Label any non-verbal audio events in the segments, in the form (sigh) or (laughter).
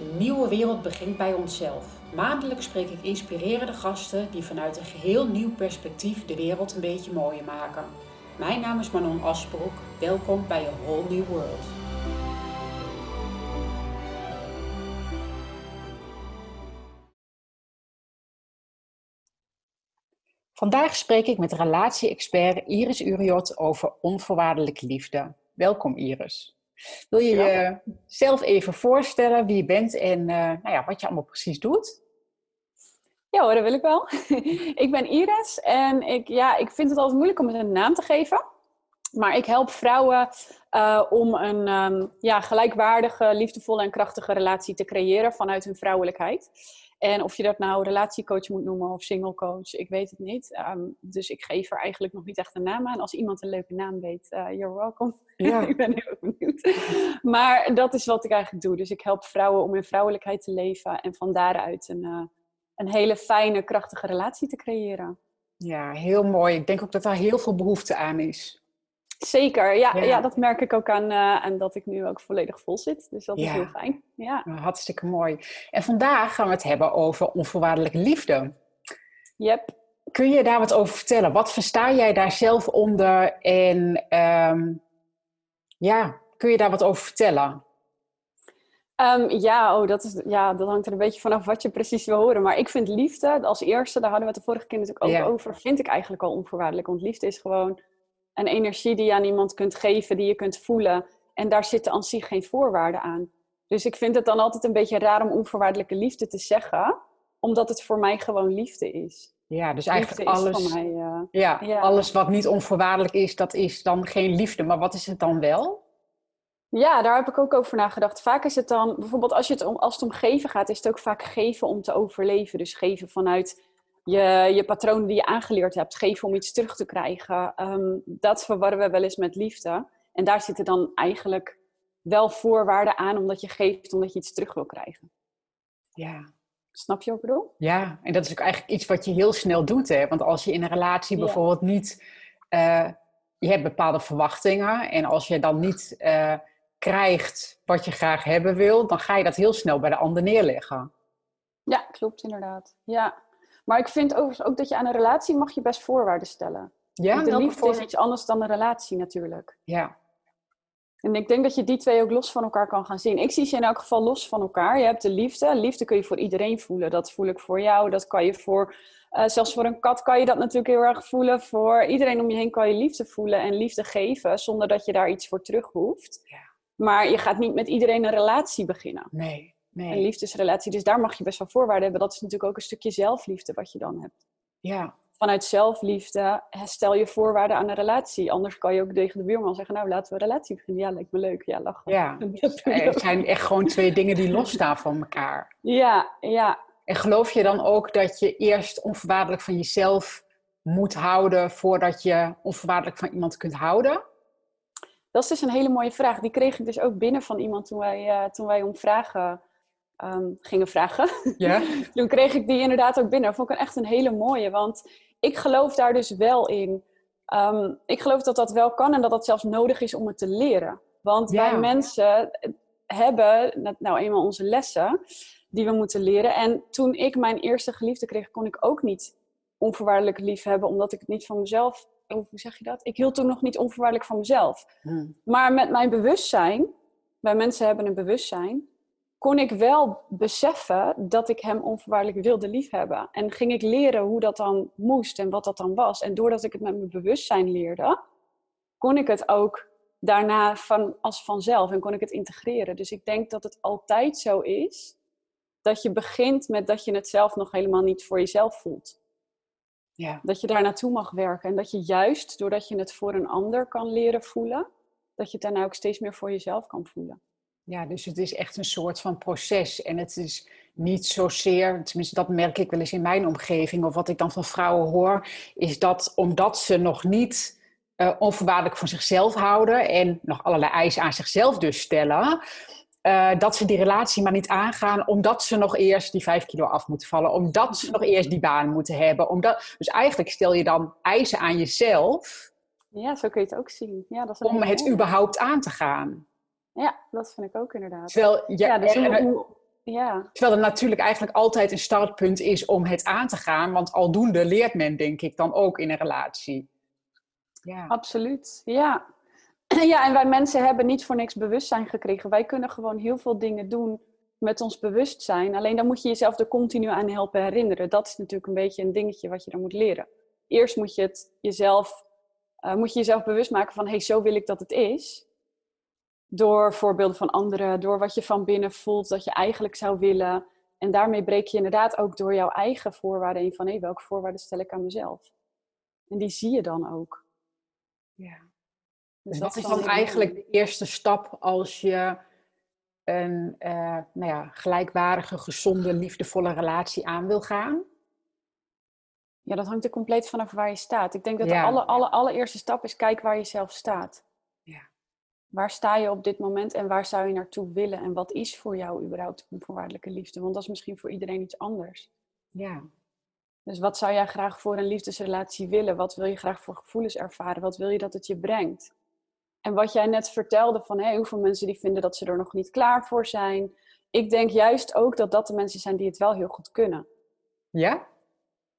Een nieuwe wereld begint bij onszelf. Maandelijks spreek ik inspirerende gasten die vanuit een geheel nieuw perspectief de wereld een beetje mooier maken. Mijn naam is Manon Asbroek. Welkom bij A Whole New World. Vandaag spreek ik met relatie-expert Iris Uriot over onvoorwaardelijke liefde. Welkom Iris. Wil je jezelf even voorstellen wie je bent en uh, nou ja, wat je allemaal precies doet? Ja hoor, dat wil ik wel. (laughs) ik ben Iris en ik, ja, ik vind het altijd moeilijk om het een naam te geven. Maar ik help vrouwen uh, om een um, ja, gelijkwaardige, liefdevolle en krachtige relatie te creëren vanuit hun vrouwelijkheid. En of je dat nou relatiecoach moet noemen of single coach, ik weet het niet. Um, dus ik geef er eigenlijk nog niet echt een naam aan. Als iemand een leuke naam weet, uh, you're welcome. Ja. (laughs) ik ben heel benieuwd. Maar dat is wat ik eigenlijk doe. Dus ik help vrouwen om in vrouwelijkheid te leven en van daaruit een, uh, een hele fijne, krachtige relatie te creëren. Ja, heel mooi. Ik denk ook dat daar heel veel behoefte aan is. Zeker, ja, ja. dat merk ik ook aan, uh, aan dat ik nu ook volledig vol zit. Dus dat is heel fijn. Ja. Hartstikke mooi. En vandaag gaan we het hebben over onvoorwaardelijke liefde. Yep. Kun je daar wat over vertellen? Wat versta jij daar zelf onder? En um, ja, kun je daar wat over vertellen? Um, ja, oh, dat, is, ja, dat hangt er een beetje vanaf wat je precies wil horen. Maar ik vind liefde als eerste, daar hadden we het de vorige keer natuurlijk ook ja. over, vind ik eigenlijk al onvoorwaardelijk. Want liefde is gewoon een energie die je aan iemand kunt geven, die je kunt voelen. En daar zitten aan zich geen voorwaarden aan. Dus ik vind het dan altijd een beetje raar om onvoorwaardelijke liefde te zeggen, omdat het voor mij gewoon liefde is. Ja, dus eigenlijk alles, mij, uh, ja, ja, alles wat niet onvoorwaardelijk is, dat is dan geen liefde. Maar wat is het dan wel? Ja, daar heb ik ook over nagedacht. Vaak is het dan, bijvoorbeeld als, je het om, als het om geven gaat, is het ook vaak geven om te overleven. Dus geven vanuit je, je patronen die je aangeleerd hebt, geven om iets terug te krijgen. Um, dat verwarren we wel eens met liefde. En daar zitten dan eigenlijk wel voorwaarden aan, omdat je geeft omdat je iets terug wil krijgen. Ja. Snap je wat ik bedoel? Ja, en dat is ook eigenlijk iets wat je heel snel doet. Hè? Want als je in een relatie bijvoorbeeld niet... Uh, je hebt bepaalde verwachtingen. En als je dan niet uh, krijgt wat je graag hebben wil... dan ga je dat heel snel bij de ander neerleggen. Ja, klopt inderdaad. Ja, maar ik vind overigens ook dat je aan een relatie mag je best voorwaarden stellen. Ja, de liefde voor... is iets anders dan een relatie natuurlijk. Ja. En ik denk dat je die twee ook los van elkaar kan gaan zien. Ik zie ze in elk geval los van elkaar. Je hebt de liefde. Liefde kun je voor iedereen voelen. Dat voel ik voor jou. Dat kan je voor... Uh, zelfs voor een kat kan je dat natuurlijk heel erg voelen. Voor iedereen om je heen kan je liefde voelen en liefde geven. Zonder dat je daar iets voor terug hoeft. Ja. Maar je gaat niet met iedereen een relatie beginnen. Nee. Nee. Een liefdesrelatie. Dus daar mag je best wel voorwaarden hebben. Dat is natuurlijk ook een stukje zelfliefde wat je dan hebt. Ja. Vanuit zelfliefde stel je voorwaarden aan een relatie. Anders kan je ook tegen de buurman zeggen, nou laten we een relatie beginnen. Ja, lijkt me leuk. Ja, lachen. Ja, (laughs) het zijn echt gewoon twee dingen die losstaan van elkaar. Ja, ja. En geloof je dan ook dat je eerst onvoorwaardelijk van jezelf moet houden voordat je onvoorwaardelijk van iemand kunt houden? Dat is dus een hele mooie vraag. Die kreeg ik dus ook binnen van iemand toen wij, uh, toen wij om vragen um, gingen vragen. Ja. (laughs) Toen kreeg ik die inderdaad ook binnen. Dat vond ik echt een hele mooie, want ik geloof daar dus wel in. Um, ik geloof dat dat wel kan en dat dat zelfs nodig is om het te leren. Want ja. wij mensen hebben nou eenmaal onze lessen die we moeten leren. En toen ik mijn eerste geliefde kreeg, kon ik ook niet onvoorwaardelijk lief hebben, omdat ik het niet van mezelf. Hoe zeg je dat? Ik hield toen nog niet onvoorwaardelijk van mezelf. Hmm. Maar met mijn bewustzijn, wij mensen hebben een bewustzijn, kon ik wel beseffen dat ik hem onvoorwaardelijk wilde liefhebben. En ging ik leren hoe dat dan moest en wat dat dan was. En doordat ik het met mijn bewustzijn leerde, kon ik het ook daarna van, als vanzelf en kon ik het integreren. Dus ik denk dat het altijd zo is dat je begint met dat je het zelf nog helemaal niet voor jezelf voelt. Ja. Dat je daar naartoe mag werken en dat je juist doordat je het voor een ander kan leren voelen, dat je het daarna ook steeds meer voor jezelf kan voelen. Ja, dus het is echt een soort van proces. En het is niet zozeer, tenminste dat merk ik wel eens in mijn omgeving, of wat ik dan van vrouwen hoor, is dat omdat ze nog niet uh, onvoorwaardelijk van zichzelf houden en nog allerlei eisen aan zichzelf dus stellen, uh, dat ze die relatie maar niet aangaan, omdat ze nog eerst die vijf kilo af moeten vallen, omdat ze nog eerst die baan moeten hebben. Omdat, dus eigenlijk stel je dan eisen aan jezelf. Ja, zo kun je het ook zien. Ja, dat is om het überhaupt aan te gaan. Ja, dat vind ik ook inderdaad. Terwijl, ja, ja, dus hoe, Ja. Terwijl er natuurlijk eigenlijk altijd een startpunt is om het aan te gaan. Want aldoende leert men, denk ik, dan ook in een relatie. Ja. Absoluut, ja. (clears throat) Ja, en wij mensen hebben niet voor niks bewustzijn gekregen. Wij kunnen gewoon heel veel dingen doen met ons bewustzijn. Alleen dan moet je jezelf er continu aan helpen herinneren. Dat is natuurlijk een beetje een dingetje wat je dan moet leren. Eerst moet je het jezelf, uh, moet je jezelf bewust maken van, hé, hey, zo wil ik dat het is. Door voorbeelden van anderen, door wat je van binnen voelt dat je eigenlijk zou willen. En daarmee breek je inderdaad ook door jouw eigen voorwaarden in van, hé, hey, welke voorwaarden stel ik aan mezelf? En die zie je dan ook. Ja. Dus, dat is dan eigenlijk de eerste stap als je een uh, nou ja, gelijkwaardige, gezonde, liefdevolle relatie aan wil gaan? Ja, dat hangt er compleet vanaf waar je staat. Ik denk dat de alle, alle, allereerste stap is kijk waar je zelf staat. Waar sta je op dit moment en waar zou je naartoe willen? En wat is voor jou überhaupt onvoorwaardelijke liefde? Want dat is misschien voor iedereen iets anders. Ja. Dus wat zou jij graag voor een liefdesrelatie willen? Wat wil je graag voor gevoelens ervaren? Wat wil je dat het je brengt? En wat jij net vertelde van hey, hoeveel mensen die vinden dat ze er nog niet klaar voor zijn. Ik denk juist ook dat dat de mensen zijn die het wel heel goed kunnen. Ja?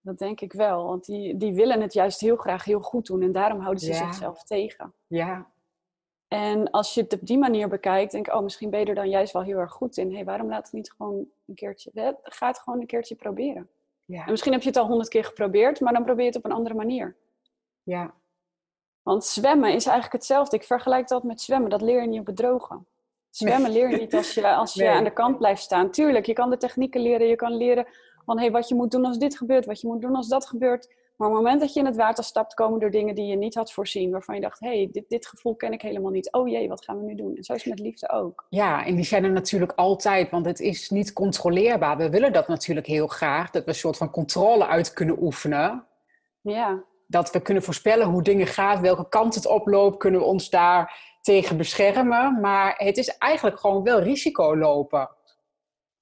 Dat denk ik wel. Want die, die willen het juist heel graag heel goed doen. En daarom houden ze zichzelf tegen. Ja. En als je het op die manier bekijkt, denk ik, oh, misschien ben je er dan juist wel heel erg goed in. Hé, hey, waarom laat het niet gewoon een keertje... Ga het gewoon een keertje proberen. Ja. En misschien heb je het al honderd keer geprobeerd, maar dan probeer je het op een andere manier. Ja. Want zwemmen is eigenlijk hetzelfde. Ik vergelijk dat met zwemmen. Dat leer je niet op bedrogen. Zwemmen leer je niet als je, als je (laughs) aan de kant blijft staan. Tuurlijk, je kan de technieken leren. Je kan leren van hey, wat je moet doen als dit gebeurt. Wat je moet doen als dat gebeurt. Maar op het moment dat je in het water stapt, komen er dingen die je niet had voorzien. Waarvan je dacht, hé, hey, dit, dit gevoel ken ik helemaal niet. Oh jee, wat gaan we nu doen? En zo is het met liefde ook. Ja, en die zijn er natuurlijk altijd, want het is niet controleerbaar. We willen dat natuurlijk heel graag. Dat we een soort van controle uit kunnen oefenen. Ja dat we kunnen voorspellen hoe dingen gaan, welke kant het oploopt, kunnen we ons daar tegen beschermen. Maar het is eigenlijk gewoon wel risico lopen.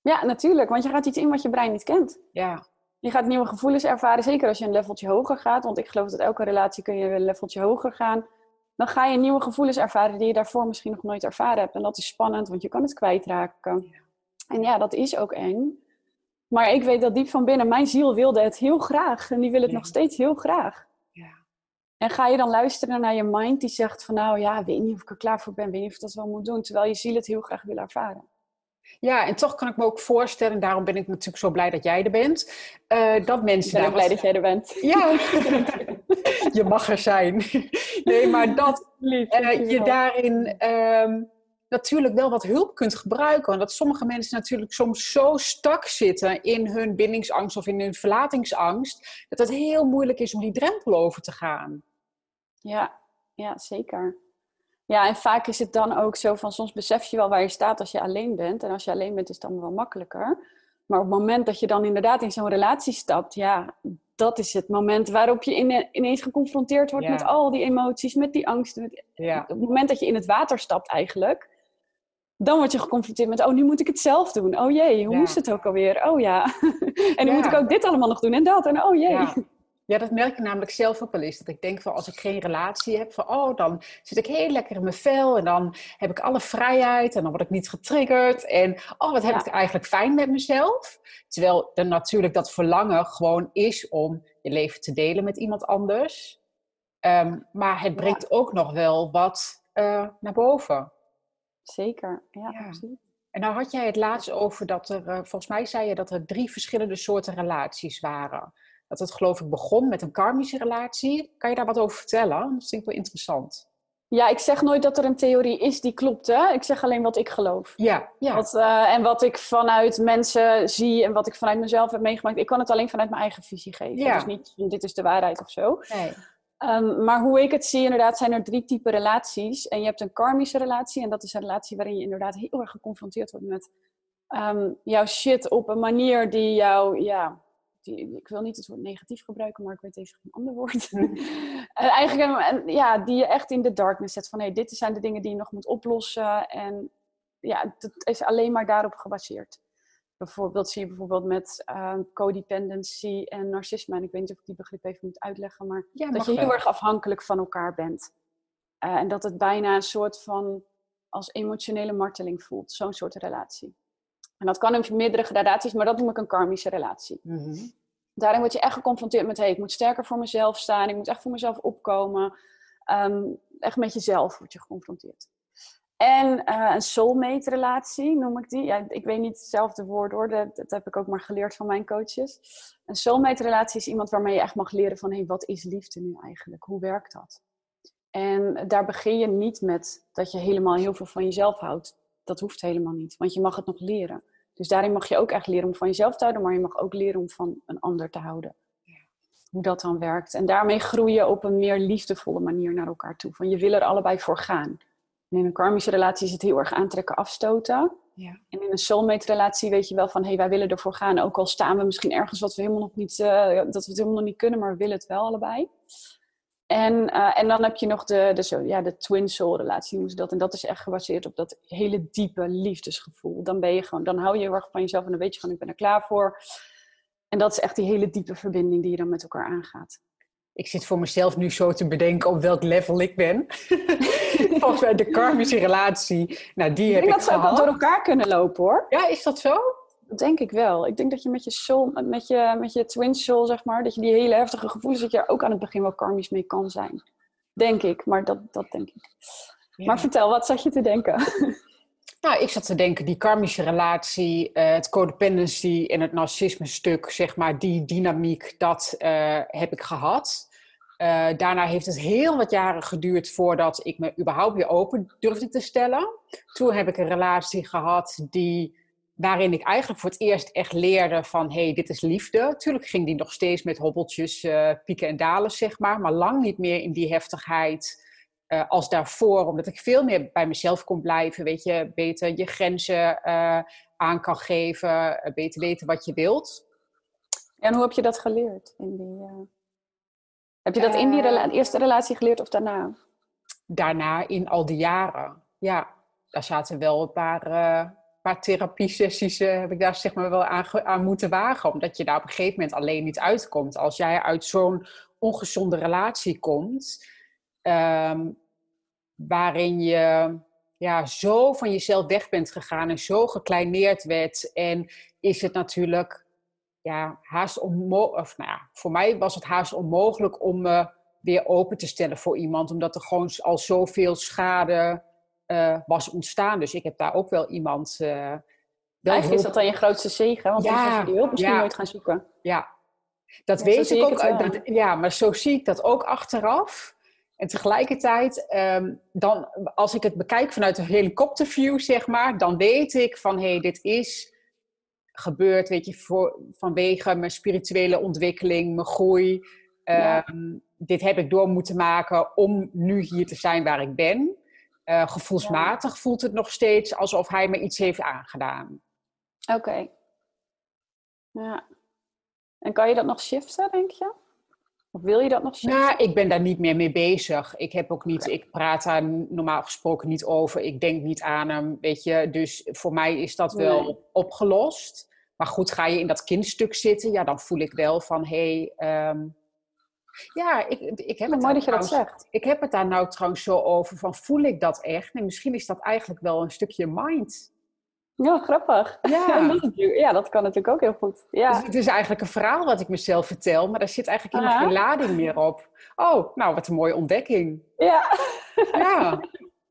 Ja, natuurlijk, want je gaat iets in wat je brein niet kent. Ja. Je gaat nieuwe gevoelens ervaren, zeker als je een leveltje hoger gaat. Want ik geloof dat elke relatie kun je een leveltje hoger gaan. Dan ga je nieuwe gevoelens ervaren die je daarvoor misschien nog nooit ervaren hebt. En dat is spannend, want je kan het kwijtraken. En ja, dat is ook eng. Maar ik weet dat diep van binnen, mijn ziel wilde het heel graag. En die wil het nog steeds heel graag. En ga je dan luisteren naar je mind die zegt van nou ja, weet niet of ik er klaar voor ben, weet niet of ik dat wel moet doen, terwijl je ziel het heel graag wil ervaren. Ja, en toch kan ik me ook voorstellen, daarom ben ik natuurlijk zo blij dat jij er bent, uh, dat mensen... Ik ben blij dat jij er bent. Ja, (laughs) je mag er zijn. nee, maar dat uh, je daarin ehm, natuurlijk wel wat hulp kunt gebruiken. Want dat sommige mensen natuurlijk soms zo stak zitten in hun bindingsangst of in hun verlatingsangst, dat het heel moeilijk is om die drempel over te gaan. Ja, ja, zeker. Ja, en vaak is het dan ook zo van soms besef je wel waar je staat als je alleen bent. En als je alleen bent is het dan wel makkelijker. Maar op het moment dat je dan inderdaad in zo'n relatie stapt, ja, dat is het moment waarop je ineens geconfronteerd wordt met al die emoties, met die angsten. ja. Op het moment dat je in het water stapt eigenlijk, dan word je geconfronteerd met, oh, nu moet ik het zelf doen. Oh jee, hoe moest het ook alweer? Oh ja. (laughs) en nu moet ik ook dit allemaal nog doen en dat. En oh jee. Ja, dat merk ik namelijk zelf ook wel eens. Dat ik denk van als ik geen relatie heb, van oh, dan zit ik heel lekker in mijn vel en dan heb ik alle vrijheid en dan word ik niet getriggerd. En oh, wat heb ik eigenlijk fijn met mezelf. Terwijl er natuurlijk dat verlangen gewoon is om je leven te delen met iemand anders. Ehm, maar het brengt ook nog wel wat uh, naar boven. Zeker, ja, absoluut. En nou had jij het laatst over dat er, uh, volgens mij zei je dat er drie verschillende soorten relaties waren dat het geloof ik begon met een karmische relatie. Kan je daar wat over vertellen? Dat vind ik wel interessant. Ja, ik zeg nooit dat er een theorie is die klopt. Hè? Ik zeg alleen wat ik geloof. Ja, ja. Wat, uh, en wat ik vanuit mensen zie en wat ik vanuit mezelf heb meegemaakt. Ik kan het alleen vanuit mijn eigen visie geven. Ja. Dus niet dit is de waarheid of zo. Nee. Um, maar hoe ik het zie, inderdaad, zijn er drie typen relaties. En je hebt een karmische relatie. En dat is een relatie waarin je inderdaad heel erg geconfronteerd wordt met um, jouw shit op een manier die jou ja, ik wil niet het woord negatief gebruiken, maar ik weet even een ander woord. uh, (laughs) (laughs) eigenlijk, ja, die je echt in de darkness zet van, hé, hey, dit zijn de dingen die je nog moet oplossen. En ja, het is alleen maar daarop gebaseerd. Bijvoorbeeld zie je bijvoorbeeld met uh, codependency en narcisme. En ik weet niet of ik die begrip even moet uitleggen, maar dat je heel erg afhankelijk van elkaar bent. Uh, en dat het bijna een soort van als emotionele marteling voelt, zo'n soort relatie. En dat kan in meerdere gradaties, maar dat noem ik een karmische relatie. Mhm. Daarin word je echt geconfronteerd met, hey, ik moet sterker voor mezelf staan, ik moet echt voor mezelf opkomen. Ehm, echt met jezelf word je geconfronteerd. En uh, een soulmate relatie noem ik die. Ja, ik weet niet hetzelfde woord hoor, dat, dat, heb ik ook maar geleerd van mijn coaches. Een soulmate relatie is iemand waarmee je echt mag leren van, hey, wat is liefde nu eigenlijk? Hoe werkt dat? En daar begin je niet met dat je helemaal heel veel van jezelf houdt. Dat hoeft helemaal niet, want je mag het nog leren. Dus daarin mag je ook echt leren om van jezelf te houden, maar je mag ook leren om van een ander te houden. Hoe dat dan werkt. En daarmee groei je op een meer liefdevolle manier naar elkaar toe. Van je wil er allebei voor gaan. in een karmische relatie is het heel erg aantrekken, afstoten. Ja. En in een soulmate relatie weet je wel van, hé, hey, wij willen ervoor gaan. Ook al staan we misschien ergens wat we helemaal nog niet, uh, dat we het helemaal nog niet kunnen, maar we willen het wel allebei. En, uh, en dan heb je nog de, de, ja, de twin soul relatie, noemen ze dat. En dat is echt gebaseerd op dat hele diepe liefdesgevoel. Dan ben je gewoon, dan hou je heel erg van jezelf en dan weet je van, ik ben er klaar voor. En dat is echt die hele diepe verbinding die je dan met elkaar aangaat. Ik zit voor mezelf nu zo te bedenken op welk level ik ben. (laughs) Volgens mij de karmische relatie. Nou, die ik heb denk ik dat ze ook door elkaar kunnen lopen hoor. Ja, is dat zo? Dat denk ik wel. Ik denk dat je met je soul, met je, met je twin soul, zeg maar, dat je die hele heftige gevoelens, dat je er ook aan het begin wel karmisch mee kan zijn. Denk ik, maar dat, dat denk ik. Maar vertel, wat zat je te denken? (laughs) Nou, ik zat te denken, die karmische relatie, uh, het codependency en het narcisme stuk, zeg maar, die dynamiek, dat uh, heb ik gehad. Uh, daarna heeft het heel wat jaren geduurd voordat ik me überhaupt weer open durfde te stellen. Toen heb ik een relatie gehad die waarin ik eigenlijk voor het eerst echt leerde van, hé, hey, dit is liefde. Tuurlijk ging die nog steeds met hobbeltjes, uh, pieken en dalen, zeg maar, maar lang niet meer in die heftigheid uh, als daarvoor, omdat ik veel meer bij mezelf kon blijven, weet je, beter je grenzen uh, aan kan geven, beter weten wat je wilt. En hoe heb je dat geleerd? In die, Heb je dat in die rela eerste relatie geleerd of daarna? Daarna, in al die jaren, ja. Daar zaten wel een paar paar therapie-sessies uh, heb ik daar zeg maar wel aan, moeten wagen. Omdat je daar op een gegeven moment alleen niet uitkomt. Als jij uit zo'n ongezonde relatie komt, um, waarin je ja, zo van jezelf weg bent gegaan en zo gekleineerd werd. En is het natuurlijk ja, haast onmogelijk, of nou voor mij was het haast onmogelijk om me weer open te stellen voor iemand. Omdat er gewoon al zoveel schade uh, was ontstaan. Dus ik heb daar ook wel iemand. Uh, wel Eigenlijk is dat dan je grootste zegen, want ja, dan je die hulp misschien ja, nooit gaan zoeken. Ja, dat weet ik ook. Dat, ja, maar zo zie ik dat ook achteraf. En tegelijkertijd, um, dan, als ik het bekijk vanuit een helikopterview, zeg maar, dan weet ik van hé, hey, dit is gebeurd, weet je, voor, vanwege mijn spirituele ontwikkeling, mijn groei. Um, dit heb ik door moeten maken om nu hier te zijn waar ik ben. Uh, gevoelsmatig voelt het nog steeds alsof hij me iets heeft aangedaan. Oké. Ja. En kan je dat nog shiften, denk je? Of wil je dat nog shiften? Nou, ik ben daar niet meer mee bezig. Ik heb ook niet, ik praat daar normaal gesproken niet over. Ik denk niet aan hem, weet je. Dus voor mij is dat wel opgelost. Maar goed, ga je in dat kindstuk zitten, ja, dan voel ik wel van, hé, hey, um, ja, ik, ik heb het mooi dat je dat zegt. Ik heb het daar nou trouwens zo over van voel ik dat echt? En misschien is dat eigenlijk wel een stukje mind. Ja, grappig. Ja, (laughs) ja dat kan natuurlijk ook heel goed. Ja. Dus het is eigenlijk een verhaal wat ik mezelf vertel, maar daar zit eigenlijk helemaal geen lading meer op. Oh, nou wat een mooie ontdekking. Ja. Ja. (laughs)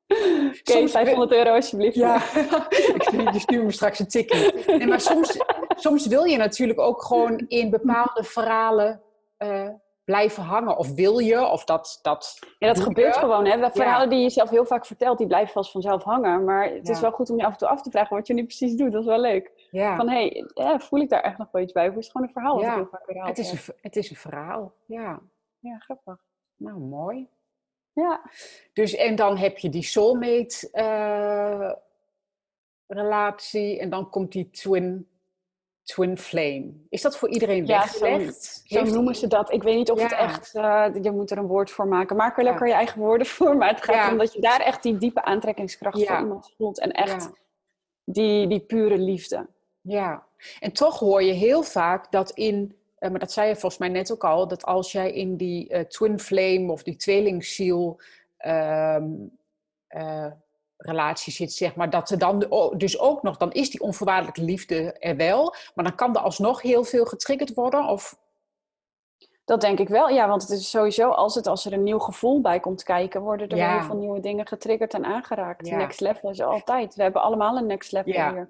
Oké, okay, 500 euro alsjeblieft. Ja, (laughs) je stuurt me straks een tikkie. Nee, maar soms, soms wil je natuurlijk ook gewoon in bepaalde verhalen uh, blijven hangen? Of wil je? Of dat, dat ja, dat gebeurt gewoon. Hè? De verhalen die je zelf heel vaak vertelt, die blijven vast vanzelf hangen. Maar het is wel goed om je af en toe af te vragen wat je nu precies doet. Dat is wel leuk. Van, hé, hey, voel ik daar echt nog wel iets bij? Of is het gewoon een verhaal wat ik heel vaak herhaal? Het is, een, het is een verhaal, ja. Ja, grappig. Nou, mooi. Ja. Dus, en dan heb je die soulmate uh, relatie. En dan komt die twin twin flame. Is dat voor iedereen ja, weggelegd? Zo, noemen ze dat. Ik weet niet of het echt... Uh, je moet er een woord voor maken. Maak er lekker je eigen woorden voor. Maar het gaat om dat je daar echt die diepe aantrekkingskracht voor iemand voelt. En echt die, die pure liefde. Ja. En toch hoor je heel vaak dat in... Uh, maar dat zei je volgens mij net ook al. Dat als jij in die uh, twin flame of die tweelingziel... Um, relatie zit, zeg maar, dat er dan dus ook nog, dan is die onvoorwaardelijke liefde er wel, maar dan kan er alsnog heel veel getriggerd worden? Of dat denk ik wel, ja, want het is sowieso als, het, als er een nieuw gevoel bij komt kijken, worden er heel veel nieuwe dingen getriggerd en aangeraakt. Next level is altijd. We hebben allemaal een next level ja. hier.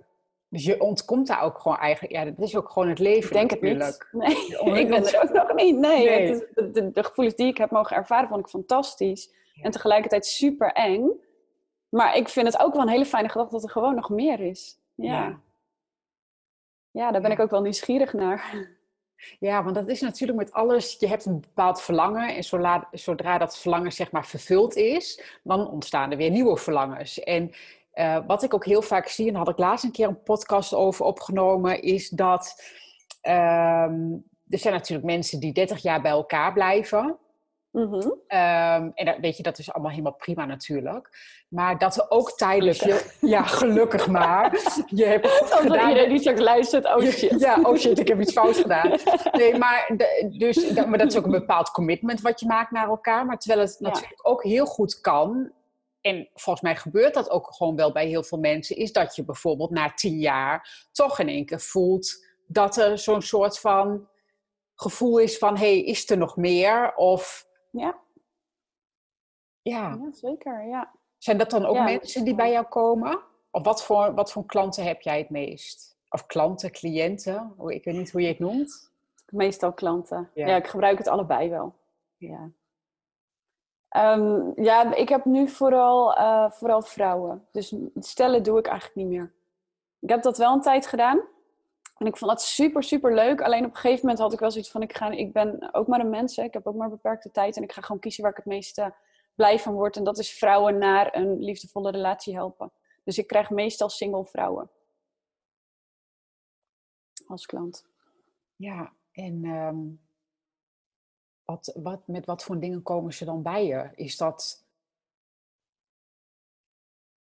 Dus je ontkomt daar ook gewoon eigenlijk, ja, dat is ook gewoon het leven. Ik denk het niet. (laughs) Nee, (laughs) ik ben er ook nog niet. Nee, Het is, de, de, gevoelens die ik heb mogen ervaren, vond ik fantastisch. En tegelijkertijd super eng. Maar ik vind het ook wel een hele fijne gedachte dat er gewoon nog meer is. Ja. Ja, daar ben ik ook wel nieuwsgierig naar. Ja, want dat is natuurlijk met alles, je hebt een bepaald verlangen en zodra, zodra dat verlangen zeg maar vervuld is, dan ontstaan er weer nieuwe verlangens. En uh, wat ik ook heel vaak zie, en daar had ik laatst een keer een podcast over opgenomen, is dat um, er zijn natuurlijk mensen die 30 jaar bij elkaar blijven. Mm -hmm. um, en dat, weet je, dat is allemaal helemaal prima natuurlijk. Maar dat er ook tijdens je... Ja, gelukkig (laughs) maar. Je hebt gedaan... iedereen die straks luistert, oh shit. Ja, oh shit, ik heb iets fout (laughs) gedaan. Nee, maar, de, dus, dat, maar dat is ook een bepaald commitment wat je maakt naar elkaar. Maar terwijl het natuurlijk ook heel goed kan... En volgens mij gebeurt dat ook gewoon wel bij heel veel mensen... is dat je bijvoorbeeld na tien jaar toch in één keer voelt... dat er zo'n soort van gevoel is van... hé, hey, is er nog meer? Of... Ja. Ja. ja zeker, ja. Zijn dat dan ook mensen die bij jou komen? Of wat voor, wat voor klanten heb jij het meest? Of klanten, cliënten? Ik weet niet hoe je het noemt. Meestal klanten. Ja, ik gebruik het allebei wel. Ja. Um, ja, ik heb nu vooral, uh, vooral vrouwen. Dus stellen doe ik eigenlijk niet meer. Ik heb dat wel een tijd gedaan. En ik vond dat super, super leuk. Alleen op een gegeven moment had ik wel zoiets van: ik, ga, ik ben ook maar een mens. Hè. Ik heb ook maar beperkte tijd. En ik ga gewoon kiezen waar ik het meeste blij van word. En dat is vrouwen naar een liefdevolle relatie helpen. Dus ik krijg meestal single vrouwen als klant. Ja, en ehm, wat, wat, met wat voor dingen komen ze dan bij je? Is dat.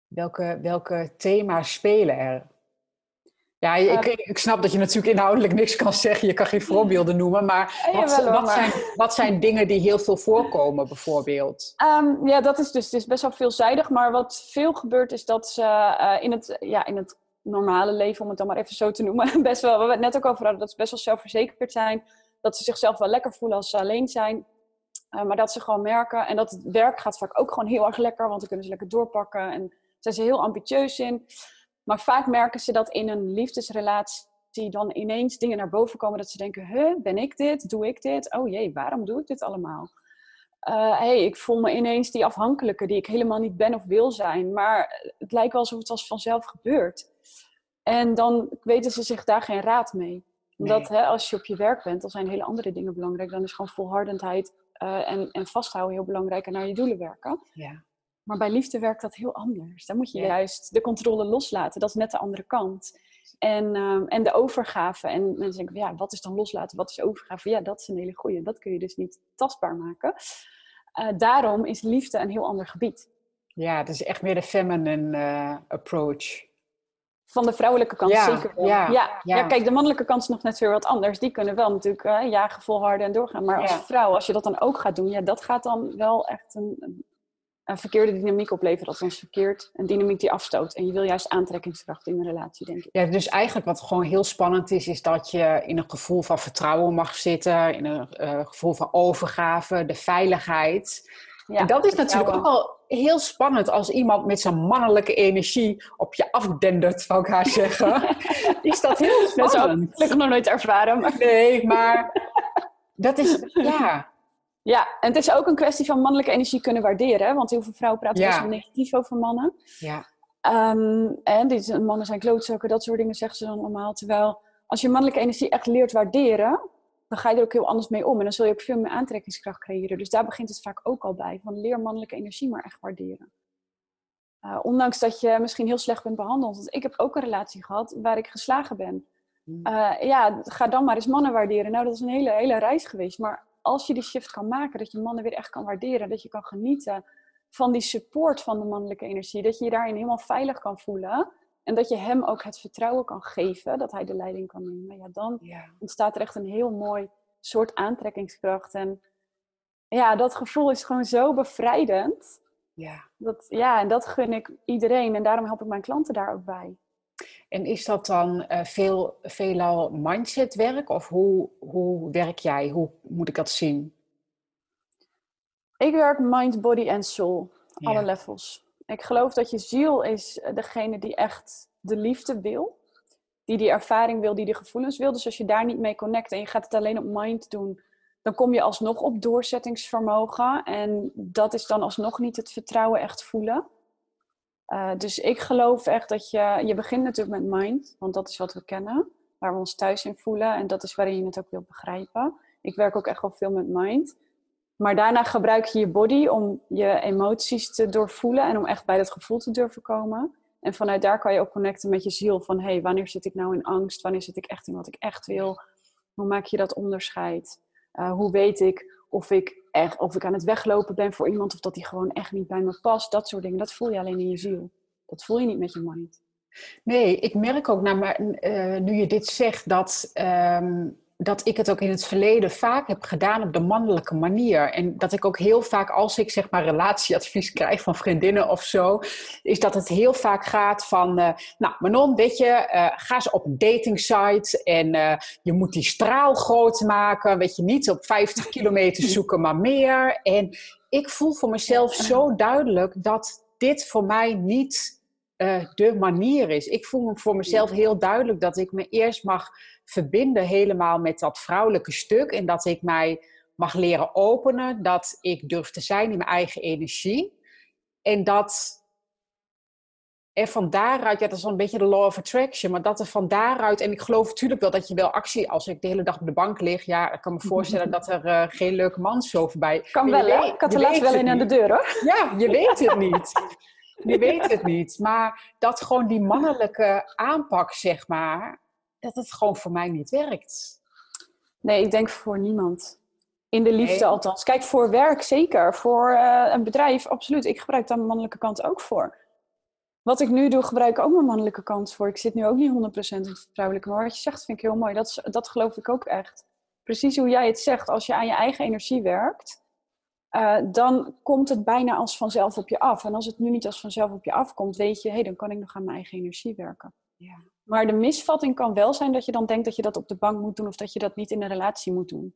Welke, welke thema's spelen er? Ja, ik, ik, snap dat je natuurlijk inhoudelijk niks kan zeggen. Je kan geen (laughs) voorbeelden noemen. Maar, wat, wat, Zijn, wat zijn (laughs) dingen die heel veel voorkomen, bijvoorbeeld? Um, ja, dat is dus het is best wel veelzijdig. Maar wat veel gebeurt is dat ze uh, in, het, ja, in het normale leven, om het dan maar even zo te noemen, (laughs) best wel, we het net ook over hadden, dat ze best wel zelfverzekerd zijn. Dat ze zichzelf wel lekker voelen als ze alleen zijn. Uh, maar dat ze gewoon merken, en dat het werk gaat vaak ook gewoon heel erg lekker, want dan kunnen ze lekker doorpakken. En zijn ze heel ambitieus in. Maar vaak merken ze dat in een liefdesrelatie dan ineens dingen naar boven komen. Dat ze denken, huh, ben ik dit? Doe ik dit? Oh jee, waarom doe ik dit allemaal? Uh, hey, ik voel me ineens die afhankelijke die ik helemaal niet ben of wil zijn. Maar het lijkt wel alsof het als vanzelf gebeurt. En dan weten ze zich daar geen raad mee. Omdat hè, als je op je werk bent, dan zijn hele andere dingen belangrijk. Dan is gewoon volhardendheid uh, en, en vasthouden heel belangrijk en naar je doelen werken. Ja. Maar bij liefde werkt dat heel anders. Dan moet je juist de controle loslaten. Dat is net de andere kant. En, um, en de overgave. En mensen denken, ja, wat is dan loslaten? Wat is overgave? Ja, dat is een hele goeie. Dat kun je dus niet tastbaar maken. Uh, daarom is liefde een heel ander gebied. Ja, het is echt meer de feminine uh, approach. Van de vrouwelijke kant ja, zeker wel. Ja, ja, ja, kijk, de mannelijke kant is nog net weer wat anders. Die kunnen wel natuurlijk uh, jagen, volharden en doorgaan. Maar als vrouw, als je dat dan ook gaat doen, ja, dat gaat dan wel echt een, een verkeerde dynamiek opleveren. Althans verkeerd, een dynamiek die afstoot. En je wil juist aantrekkingskracht in een relatie, denk ik. Ja, dus eigenlijk wat gewoon heel spannend is, is dat je in een gevoel van vertrouwen mag zitten. In een uh, gevoel van overgave, de veiligheid. Ja, en dat is natuurlijk ook wel heel spannend als iemand met zijn mannelijke energie op je afdendert, zou ik haar (laughs) zeggen. is dat heel spannend. Dat heb ik nog nooit ervaren. Maar... Nee, maar dat is, ja, ja, en het is ook een kwestie van mannelijke energie kunnen waarderen. Want heel veel vrouwen praten best wel negatief over mannen. Ja. Um, en dit, mannen zijn klootzakken, dat soort dingen zeggen ze dan allemaal. Terwijl als je mannelijke energie echt leert waarderen, dan ga je er ook heel anders mee om. En dan zul je ook veel meer aantrekkingskracht creëren. Dus daar begint het vaak ook al bij. Van leer mannelijke energie maar echt waarderen. Uh, ondanks dat je misschien heel slecht bent behandeld. Want ik heb ook een relatie gehad waar ik geslagen ben. Uh, ja, ga dan maar eens mannen waarderen. Nou, dat is een hele, hele reis geweest. Maar als je die shift kan maken, dat je mannen weer echt kan waarderen, dat je kan genieten van die support van de mannelijke energie, dat je je daarin helemaal veilig kan voelen en dat je hem ook het vertrouwen kan geven dat hij de leiding kan nemen, ja, dan ontstaat er echt een heel mooi soort aantrekkingskracht. En ja, dat gevoel is gewoon zo bevrijdend. Ja. Dat, ja, en dat gun ik iedereen en daarom help ik mijn klanten daar ook bij. En is dat dan uh, veel, veelal mindsetwerk of hoe, hoe werk jij? Hoe moet ik dat zien? Ik werk mind, body en soul. Alle levels. Ik geloof dat je ziel is degene die echt de liefde wil. Die die ervaring wil, die die gevoelens wil. Dus als je daar niet mee connect en je gaat het alleen op mind doen, dan kom je alsnog op doorzettingsvermogen. En dat is dan alsnog niet het vertrouwen echt voelen. Uh, dus ik geloof echt dat je, je begint natuurlijk met mind, want dat is wat we kennen, waar we ons thuis in voelen en dat is waarin je het ook wilt begrijpen. Ik werk ook echt wel veel met mind. Maar daarna gebruik je je body om je emoties te doorvoelen en om echt bij dat gevoel te durven komen. En vanuit daar kan je ook connecten met je ziel van hey, wanneer zit ik nou in angst? Wanneer zit ik echt in wat ik echt wil? Hoe maak je dat onderscheid? Uh, hoe weet ik of ik, echt, of ik aan het weglopen ben voor iemand of dat die gewoon echt niet bij me past? Dat soort dingen, dat voel je alleen in je ziel. Dat voel je niet met je mind. Nee, ik merk ook, nou, maar, uh, nu je dit zegt, dat um, dat ik het ook in het verleden vaak heb gedaan op de mannelijke manier. En dat ik ook heel vaak, als ik zeg maar relatieadvies krijg van vriendinnen of zo, is dat het heel vaak gaat van, uh, nou Manon, weet je, uh, ga eens op een dating site en uh, je moet die straal groot maken, weet je, niet op 50 (laughs) kilometer zoeken, maar meer. En ik voel voor mezelf zo duidelijk dat dit voor mij niet de manier is. Ik voel me voor mezelf heel duidelijk dat ik me eerst mag verbinden helemaal met dat vrouwelijke stuk. En dat ik mij mag leren openen. Dat ik durf te zijn in mijn eigen energie. En dat er van daaruit, ja, dat is wel een beetje de law of attraction, maar dat er van daaruit, en ik geloof natuurlijk wel dat je wel actie, als ik de hele dag op de bank lig, ja, ik kan me (laughs) voorstellen dat er uh, geen leuke man zo voorbij... Kan wel, hè? Ik had er laatst wel in aan de deur, hoor. Ja, je (laughs) weet het niet. Je weet het niet. Maar dat gewoon die mannelijke aanpak, zeg maar, dat het gewoon voor mij niet werkt. Nee, ik denk voor niemand. In de liefde althans. Kijk, voor werk zeker. Voor uh, een bedrijf, absoluut. Ik gebruik daar mijn mannelijke kant ook voor. Wat ik nu doe, gebruik ik ook mijn mannelijke kant voor. Ik zit nu ook niet 100% in het vrouwelijke. Maar wat je zegt, vind ik heel mooi. Dat, is, dat geloof ik ook echt. Precies hoe jij het zegt. Als je aan je eigen energie werkt, uh, dan komt het bijna als vanzelf op je af. En als het nu niet als vanzelf op je afkomt, weet je, hé, hey, dan kan ik nog aan mijn eigen energie werken. Ja. Maar de misvatting kan wel zijn dat je dan denkt dat je dat op de bank moet doen of dat je dat niet in een relatie moet doen.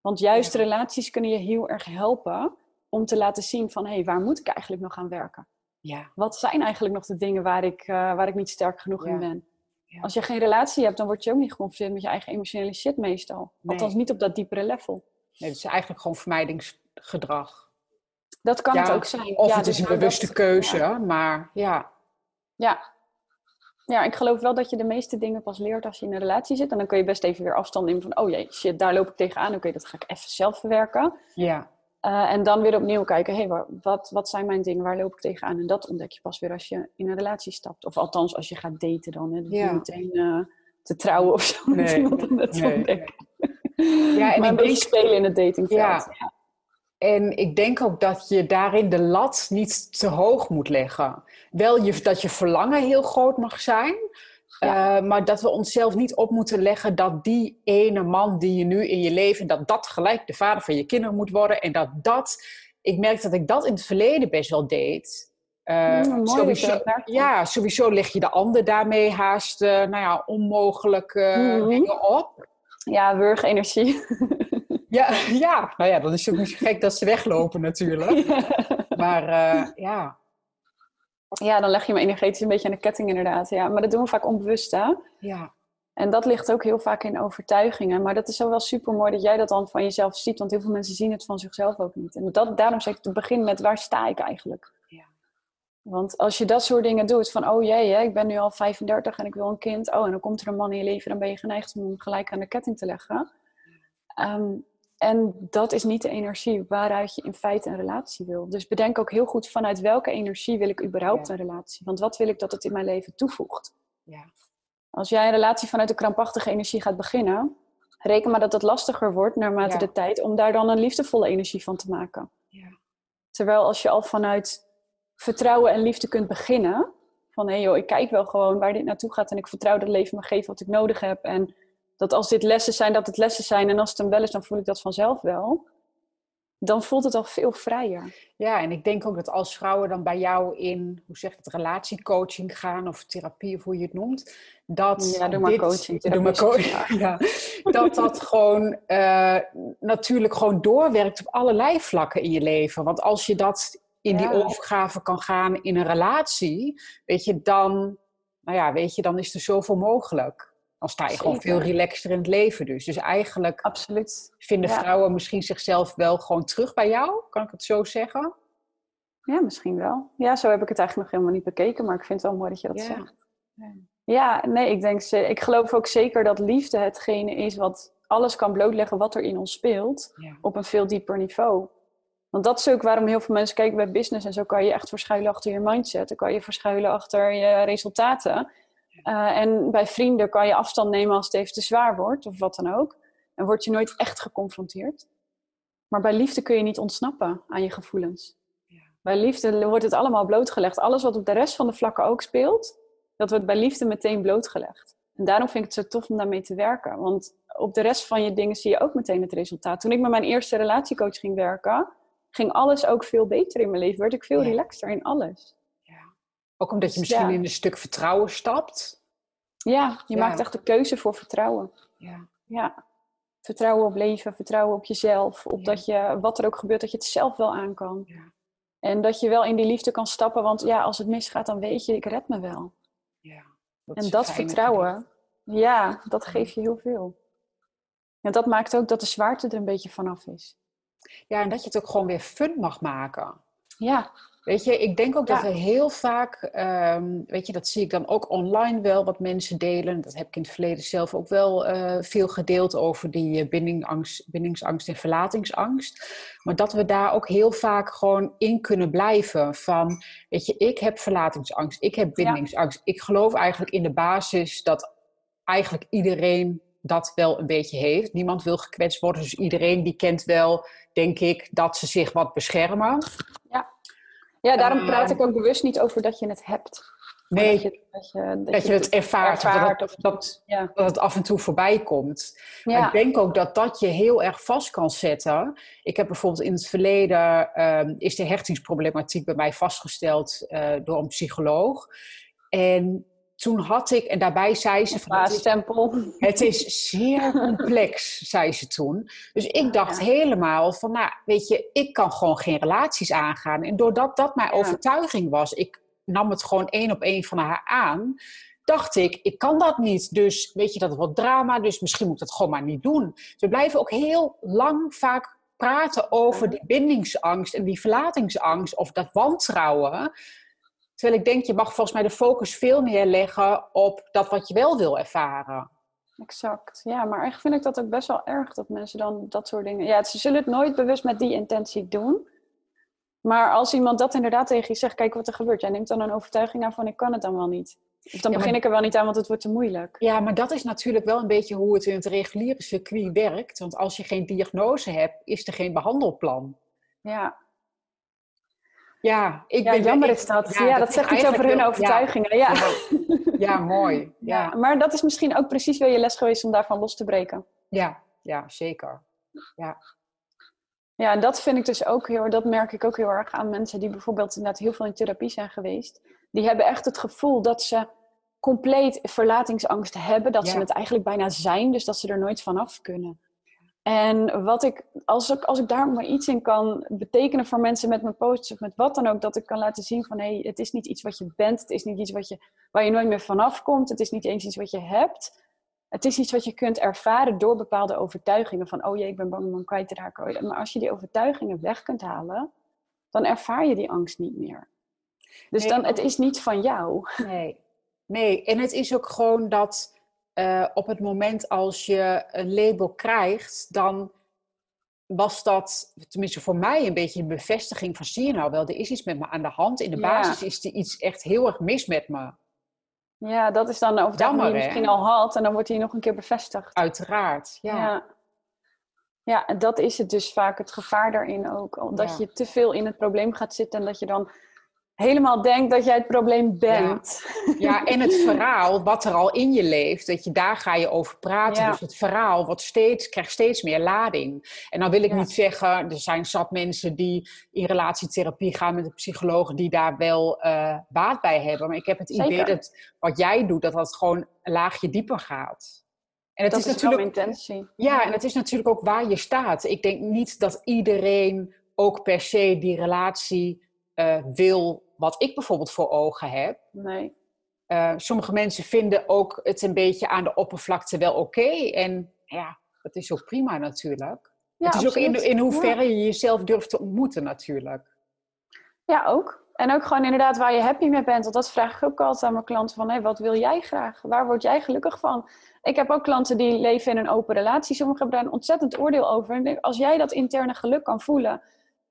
Want juist relaties kunnen je heel erg helpen om te laten zien van hé, hey, waar moet ik eigenlijk nog aan werken? Ja. Wat zijn eigenlijk nog de dingen waar ik, uh, waar ik niet sterk genoeg in ben? Ja. Als je geen relatie hebt, dan word je ook niet geconfronteerd met je eigen emotionele shit meestal. Nee. Althans niet op dat diepere level. Nee, het is eigenlijk gewoon vermijdingsgedrag. Dat kan het ook zijn. Of het is dus een bewuste keuze, maar ja. Ja, ja, ik geloof wel dat je de meeste dingen pas leert als je in een relatie zit. En dan kun je best even weer afstand nemen van, oh jee, shit, daar loop ik tegenaan. Oké, dat ga ik even zelf verwerken. Ja. Uh, en dan weer opnieuw kijken, hé, hey, wat, wat zijn mijn dingen, waar loop ik tegenaan? En dat ontdek je pas weer als je in een relatie stapt. Of althans, als je gaat daten dan. Hè. Dat ja. je meteen uh, te trouwen of zo (laughs) nee. met iemand net nee. Ja, en maar een beetje spelen in het datingveld. Ja. ja. En ik denk ook dat je daarin de lat niet te hoog moet leggen. Wel je, dat je verlangen heel groot mag zijn. Uh, maar dat we onszelf niet op moeten leggen dat die ene man die je nu in je leven, dat dat gelijk de vader van je kinderen moet worden. En dat dat, ik merk dat ik dat in het verleden best wel deed. Uh, mm, sowieso, ja, sowieso leg je de ander daarmee haast, uh, nou ja, onmogelijke mm dingen op. Ja, wurgenergie. (laughs) Ja, (laughs) ja, nou ja, dan is het niet gek dat ze weglopen natuurlijk. (laughs) Maar uh, ja. Ja, dan leg je me energetisch een beetje aan de ketting inderdaad. Ja, maar dat doen we vaak onbewust hè. Ja. En dat ligt ook heel vaak in overtuigingen. Maar dat is zo wel super mooi dat jij dat dan van jezelf ziet. Want heel veel mensen zien het van zichzelf ook niet. En dat, daarom zeg ik te beginnen met waar sta ik eigenlijk? Ja. Want als je dat soort dingen doet, van oh jee, hè, ik ben nu al 35 en ik wil een kind. Oh, en dan komt er een man in je leven, dan ben je geneigd om hem gelijk aan de ketting te leggen. Um, en dat is niet de energie waaruit je in feite een relatie wil. Dus bedenk ook heel goed vanuit welke energie wil ik überhaupt een relatie. Want wat wil ik dat het in mijn leven toevoegt? Ja. Als jij een relatie vanuit de krampachtige energie gaat beginnen, reken maar dat het lastiger wordt naarmate de tijd om daar dan een liefdevolle energie van te maken. Ja. Terwijl als je al vanuit vertrouwen en liefde kunt beginnen, van hé hey joh, ik kijk wel gewoon waar dit naartoe gaat en ik vertrouw dat het leven me geeft wat ik nodig heb en dat als dit lessen zijn, dat het lessen zijn. En als het een wel is, dan voel ik dat vanzelf wel. dan voelt het al veel vrijer. Ja, en ik denk ook dat als vrouwen dan bij jou in, hoe zeg het, relatiecoaching gaan of therapie of hoe je het noemt, dat ja, doe maar coaching. Doe maar coaching. Ja, dat dat gewoon uh, natuurlijk gewoon doorwerkt op allerlei vlakken in je leven. Want als je dat in die overgave kan gaan in een relatie, weet je, dan, nou ja, weet je, dan is er zoveel mogelijk. Dan sta je gewoon veel relaxter in het leven dus. Dus eigenlijk Absoluut. vinden vrouwen misschien zichzelf wel gewoon terug bij jou, kan ik het zo zeggen? Ja, misschien wel. Ja, zo heb ik het eigenlijk nog helemaal niet bekeken, maar ik vind het wel mooi dat je dat zegt. Ja, nee, ik denk, ik geloof ook zeker dat liefde hetgene is wat alles kan blootleggen wat er in ons speelt, op een veel dieper niveau. Want dat is ook waarom heel veel mensen kijken bij business en zo kan je echt verschuilen achter je mindset. Dan kan je verschuilen achter je resultaten. Uh, en bij vrienden kan je afstand nemen als het even te zwaar wordt of wat dan ook. En word je nooit echt geconfronteerd. Maar bij liefde kun je niet ontsnappen aan je gevoelens. Ja. Bij liefde wordt het allemaal blootgelegd. Alles wat op de rest van de vlakken ook speelt, dat wordt bij liefde meteen blootgelegd. En daarom vind ik het zo tof om daarmee te werken. Want op de rest van je dingen zie je ook meteen het resultaat. Toen ik met mijn eerste relatiecoach ging werken, ging alles ook veel beter in mijn leven. Werd ik veel relaxter in alles. Ook omdat je dus misschien in een stuk vertrouwen stapt. Ja, je maakt echt de keuze voor vertrouwen. Ja. ja. Vertrouwen op leven, vertrouwen op jezelf. Op dat je, wat er ook gebeurt, dat je het zelf wel aan kan. En dat je wel in die liefde kan stappen. Want ja, als het misgaat, dan weet je, ik red me wel. Ja, dat en dat vertrouwen, ja, dat geeft je heel veel. En dat maakt ook dat de zwaarte er een beetje vanaf is. Ja, en dat je het ook gewoon weer fun mag maken. Ja, Weet je, ik denk ook dat we heel vaak, um, weet je, dat zie ik dan ook online wel wat mensen delen. Dat heb ik in het verleden zelf ook wel uh, veel gedeeld over die uh, bindingangst, bindingsangst en verlatingsangst. Maar dat we daar ook heel vaak gewoon in kunnen blijven. Van, weet je, ik heb verlatingsangst, ik heb bindingsangst. Ik geloof eigenlijk in de basis dat eigenlijk iedereen dat wel een beetje heeft. Niemand wil gekwetst worden, dus iedereen die kent wel, denk ik, dat ze zich wat beschermen. Ja. Ja, daarom praat ik ook bewust niet over dat je het hebt. Nee, dat je, dat je, dat je het ervaart, ervaart of dat, ja. dat, het af en toe voorbij komt. Ja. ik denk ook dat dat je heel erg vast kan zetten. Ik heb bijvoorbeeld in het verleden, uh, is de hechtingsproblematiek bij mij vastgesteld uh, door een psycholoog. En toen had ik, en daarbij zei ze van... Het is, het is zeer (laughs) complex, zei ze toen. Dus ik dacht helemaal van, nou, weet je, ik kan gewoon geen relaties aangaan. En doordat dat mijn overtuiging was, ik nam het gewoon één op één van haar aan, dacht ik, ik kan dat niet. Dus weet je, dat wordt drama, dus misschien moet ik dat gewoon maar niet doen. Dus we blijven ook heel lang vaak praten over die bindingsangst en die verlatingsangst of dat wantrouwen. Terwijl ik denk, je mag volgens mij de focus veel meer leggen op dat wat je wel wil ervaren. Exact, ja, maar eigenlijk vind ik dat ook best wel erg dat mensen dan dat soort dingen. Ja, ze zullen het nooit bewust met die intentie doen. Maar als iemand dat inderdaad tegen je zegt, kijk wat er gebeurt. Jij neemt dan een overtuiging naar van ik kan het dan wel niet. Of dan begin ik er wel niet aan, want het wordt te moeilijk. Ja, maar dat is natuurlijk wel een beetje hoe het in het reguliere circuit werkt. Want als je geen diagnose hebt, is er geen behandelplan. Ja, ja, ik ben jammer is dat. Ja, dat, zegt iets over hun overtuigingen. Ja, ja. (laughs) mooi. Ja. maar dat is misschien ook precies wel je les geweest om daarvan los te breken. Ja, ja zeker. Ja. Ja, en dat vind ik dus ook heel, dat merk ik ook heel erg aan mensen die bijvoorbeeld inderdaad heel veel in therapie zijn geweest. Die hebben echt het gevoel dat ze compleet verlatingsangst hebben, dat ze het eigenlijk bijna zijn, dus dat ze er nooit vanaf kunnen. En wat ik, als ik, als ik daar maar iets in kan betekenen voor mensen met mijn posts of met wat dan ook, dat ik kan laten zien van hé, hey, het is niet iets wat je bent, het is niet iets wat je, waar je nooit meer vanaf komt, het is niet eens iets wat je hebt. Het is iets wat je kunt ervaren door bepaalde overtuigingen van oh jee, ik ben bang om hem kwijt te raken. Maar als je die overtuigingen weg kunt halen, dan ervaar je die angst niet meer. Dus dan, het is niet van jou. Nee. nee, en het is ook gewoon dat uh, op het moment als je een label krijgt, dan was dat, tenminste voor mij, een beetje een bevestiging van zie je nou wel, er is iets met me aan de hand. In de basis is er iets echt heel erg mis met me. Ja, dat is dan over die je misschien al had en dan wordt hij nog een keer bevestigd. Uiteraard, ja. ja. Ja, en dat is het dus vaak het gevaar daarin ook. Omdat je te veel in het probleem gaat zitten en dat je dan helemaal denkt dat jij het probleem bent. Ja. en het verhaal wat er al in je leeft, dat je, daar ga je over praten. Dus het verhaal wat steeds, krijgt steeds meer lading. En dan wil ik niet zeggen, er zijn zat mensen die in relatietherapie gaan met een psycholoog die daar wel uh, baat bij hebben. Maar ik heb het idee dat wat jij doet, dat dat gewoon een laagje dieper gaat. En het dat is, natuurlijk intentie. Ja, en het is natuurlijk ook waar je staat. Ik denk niet dat iedereen ook per se die relatie uh, wil wat ik bijvoorbeeld voor ogen heb. Nee. Uh, sommige mensen vinden ook het een beetje aan de oppervlakte wel oké. En ja, dat is ook prima natuurlijk. Ja, het is ook in, in hoeverre je jezelf durft te ontmoeten natuurlijk. Ja, ook. En ook gewoon inderdaad waar je happy mee bent. Want dat vraag ik ook altijd aan mijn klanten. Van, hé, wat wil jij graag? Waar word jij gelukkig van? Ik heb ook klanten die leven in een open relatie. Sommigen hebben daar een ontzettend oordeel over. En als jij dat interne geluk kan voelen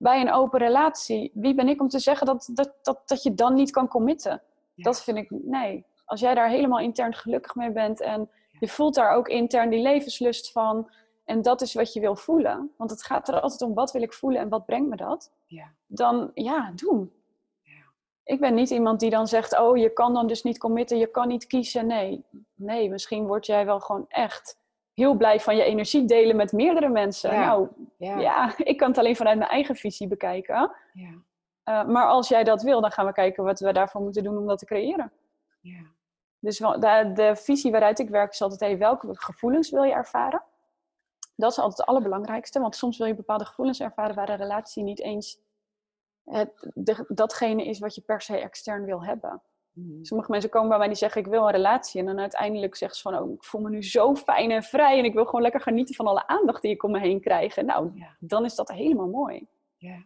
bij een open relatie, wie ben ik om te zeggen dat, dat, dat, dat je dan niet kan committen? Dat vind ik, nee. Als jij daar helemaal intern gelukkig mee bent en je voelt daar ook intern die levenslust van en dat is wat je wil voelen, want het gaat er altijd om wat wil ik voelen en wat brengt me dat, ja. dan ja, doen. Ja. Ik ben niet iemand die dan zegt, oh je kan dan dus niet committen, je kan niet kiezen. Nee, nee, misschien word jij wel gewoon echt heel blij van je energie delen met meerdere mensen. Nou, ja. (laughs) ik kan het alleen vanuit mijn eigen visie bekijken. Ja. Uh, maar als jij dat wil, dan gaan we kijken wat we daarvoor moeten doen om dat te creëren. Ja. Dus de, de visie waaruit ik werk is altijd, hey, welke gevoelens wil je ervaren? Dat is altijd het allerbelangrijkste, want soms wil je bepaalde gevoelens ervaren waar de relatie niet eens het, datgene is wat je per se extern wil hebben. Mhm. Sommige mensen komen bij mij die zeggen ik wil een relatie. En dan uiteindelijk zeggen ze van oh, ik voel me nu zo fijn en vrij. En ik wil gewoon lekker genieten van alle aandacht die ik om me heen krijg. Nou, ja. dan is dat helemaal mooi. Ja.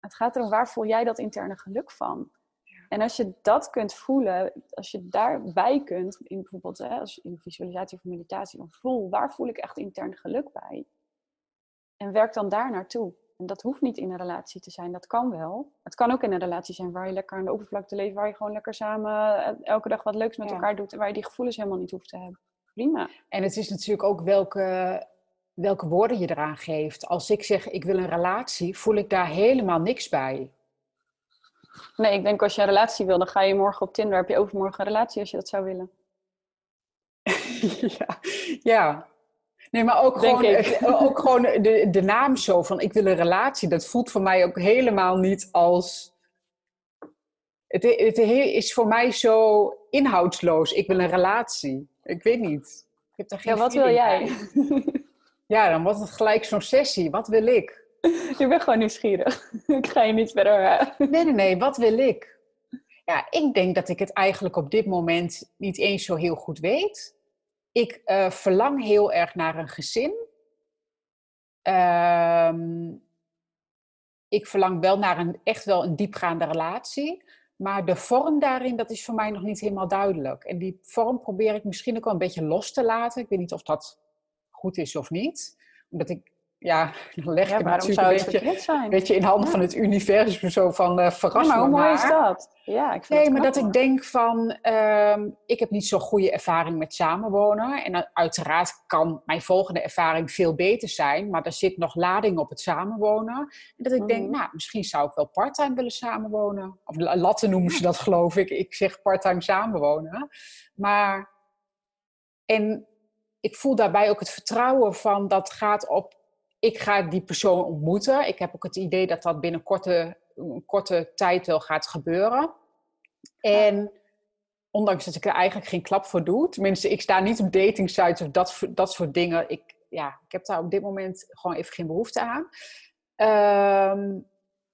Het gaat erom waar voel jij dat interne geluk van? Ja. En als je dat kunt voelen, als je daarbij kunt, in bijvoorbeeld hè, als in visualisatie of meditatie, dan voel waar voel ik echt intern geluk bij? En werk dan daar naartoe. En dat hoeft niet in een relatie te zijn, dat kan wel. Het kan ook in een relatie zijn waar je lekker aan de oppervlakte leeft, waar je gewoon lekker samen eh, elke dag wat leuks met elkaar doet en waar je die gevoelens helemaal niet hoeft te hebben. Prima. En het is natuurlijk ook welke, welke woorden je eraan geeft. Als ik zeg ik wil een relatie, voel ik daar helemaal niks bij. Nee, ik denk als je een relatie wil, dan ga je morgen op Tinder, heb je overmorgen een relatie als je dat zou willen. (laughs) ja, ja, Nee, maar ook gewoon, ook gewoon de, de naam zo van ik wil een relatie. Dat voelt voor mij ook helemaal niet als... Het, het is voor mij zo inhoudsloos. Ik wil een relatie. Ik weet niet. Ik heb daar geen ja, wat wil jij? (laughs) (laughs) Ja, dan wordt het gelijk zo'n sessie. Wat wil ik? Je bent gewoon nieuwsgierig. (laughs) ik ga je niet verder... Eh. Nee, nee, nee. Wat wil ik? Ja, ik denk dat ik het eigenlijk op dit moment niet eens zo heel goed weet. Ik uh, verlang heel erg naar een gezin. Ehm, ik verlang wel naar een echt wel een diepgaande relatie. Maar de vorm daarin, dat is voor mij nog niet helemaal duidelijk. En die vorm probeer ik misschien ook wel een beetje los te laten. Ik weet niet of dat goed is of niet. Omdat ik ja, (laughs) dan leg je natuurlijk een beetje, zijn? beetje in handen van het universum zo van uh, verrassing. maar hoe mooi is dat? Ja, ik vind nee, maar dat ik denk van, ehm, ik heb niet zo'n goede ervaring met samenwonen. En uiteraard kan mijn volgende ervaring veel beter zijn, maar er zit nog lading op het samenwonen. En dat ik denk, mhm. nou, misschien zou ik wel parttime willen samenwonen. Of latten noemen ze dat geloof ik. Ik zeg parttime samenwonen. Maar, en ik voel daarbij ook het vertrouwen van dat gaat op ik ga die persoon ontmoeten. Ik heb ook het idee dat dat binnen korte, een korte tijd wel gaat gebeuren. En ondanks dat ik er eigenlijk geen klap voor doe, tenminste, ik sta niet op dating sites of dat, dat soort dingen. Ik, ja, ik heb daar op dit moment gewoon even geen behoefte aan. Ehm,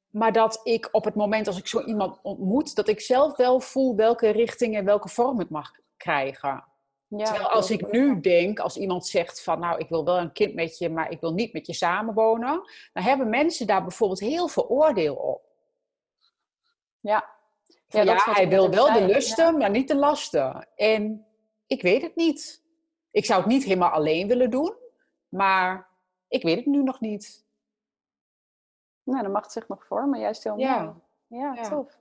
maar dat ik op het moment als ik zo iemand ontmoet, dat ik zelf wel voel welke richting en welke vorm het mag krijgen. Ja, Terwijl als ik nu denk, als iemand zegt van nou ik wil wel een kind met je, maar ik wil niet met je samenwonen, dan hebben mensen daar bijvoorbeeld heel veel oordeel op. Ja, ja, ja hij wil wel de lusten, maar niet de lasten. En ik weet het niet. Ik zou het niet helemaal alleen willen doen, maar ik weet het nu nog niet. Nou, dan mag het zich nog vormen, juist heel mooi. Ja, ja tof.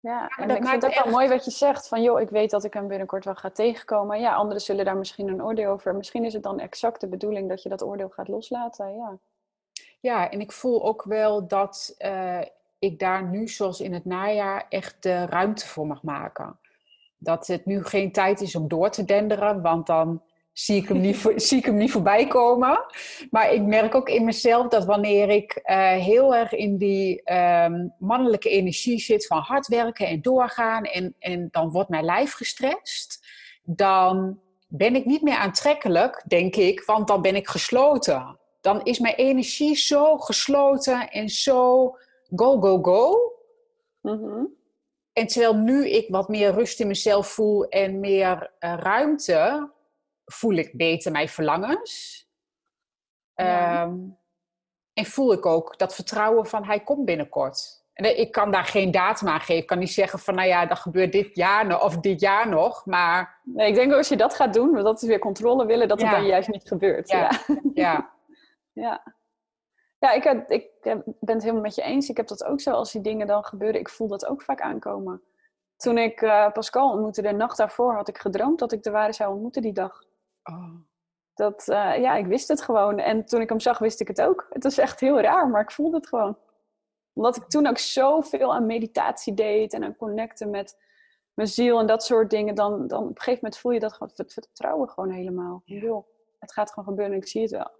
Ja, en ik vind het ook wel mooi wat je zegt. Van joh, ik weet dat ik hem binnenkort wel ga tegenkomen. Ja, anderen zullen daar misschien een oordeel over. Misschien is het dan exact de bedoeling dat je dat oordeel gaat loslaten. Ja, ja en ik voel ook wel dat... Uh, ik daar nu, zoals in het najaar, echt de ruimte voor mag maken. Dat het nu geen tijd is om door te denderen, want dan zie ik hem niet, zie ik hem niet voorbij komen. Maar ik merk ook in mezelf dat wanneer ik eh, heel erg in die ehm, mannelijke energie zit van hard werken en doorgaan en, en dan wordt mijn lijf gestrest, dan ben ik niet meer aantrekkelijk, denk ik, want dan ben ik gesloten. Dan is mijn energie zo gesloten en zo go, go, go. Mhm. En terwijl nu ik wat meer rust in mezelf voel en meer uh, ruimte, voel ik beter mijn verlangens. Ehm, en voel ik ook dat vertrouwen van hij komt binnenkort. En ik kan daar geen datum aan geven. Ik kan niet zeggen van nou ja, dat gebeurt dit jaar nog of dit jaar nog. Maar... Nee, ik denk als je dat gaat doen, want dat is weer controle willen, dat het dan juist niet gebeurt. Ja. Ja. ja. (laughs) ja. ik, ik ben het helemaal met je eens. Ik heb dat ook zo als die dingen dan gebeuren. Ik voel dat ook vaak aankomen. Toen ik uh, Pascal ontmoette, de nacht daarvoor, had ik gedroomd dat ik de ware zou ontmoeten die dag. Oh. Dat, uh, ja, ik wist het gewoon. En toen ik hem zag, wist ik het ook. Het was echt heel raar, maar ik voelde het gewoon. Omdat ik toen ook zoveel aan meditatie deed en aan connecten met mijn ziel en dat soort dingen. Dan, dan op een gegeven moment voel je dat gewoon, het vertrouwen gewoon helemaal. Ja. het gaat gewoon gebeuren en ik zie het wel.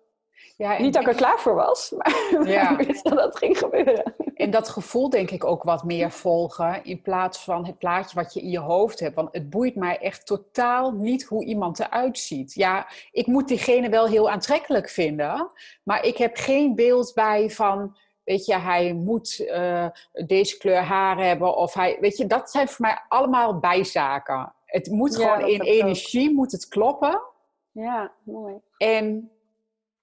Ja, Niet dat ik er klaar voor was, (laughs) maar ja. ik wist dat dat ging gebeuren. En dat gevoel denk ik ook wat meer volgen in plaats van het plaatje wat je in je hoofd hebt. Want het boeit mij echt totaal niet hoe iemand eruit ziet. Ja, ik moet diegene wel heel aantrekkelijk vinden, maar ik heb geen beeld bij van, weet je, hij moet uh, deze kleur haar hebben of hij, weet je, dat zijn voor mij allemaal bijzaken. Het moet gewoon in energie, moet het kloppen. Ja, mooi. En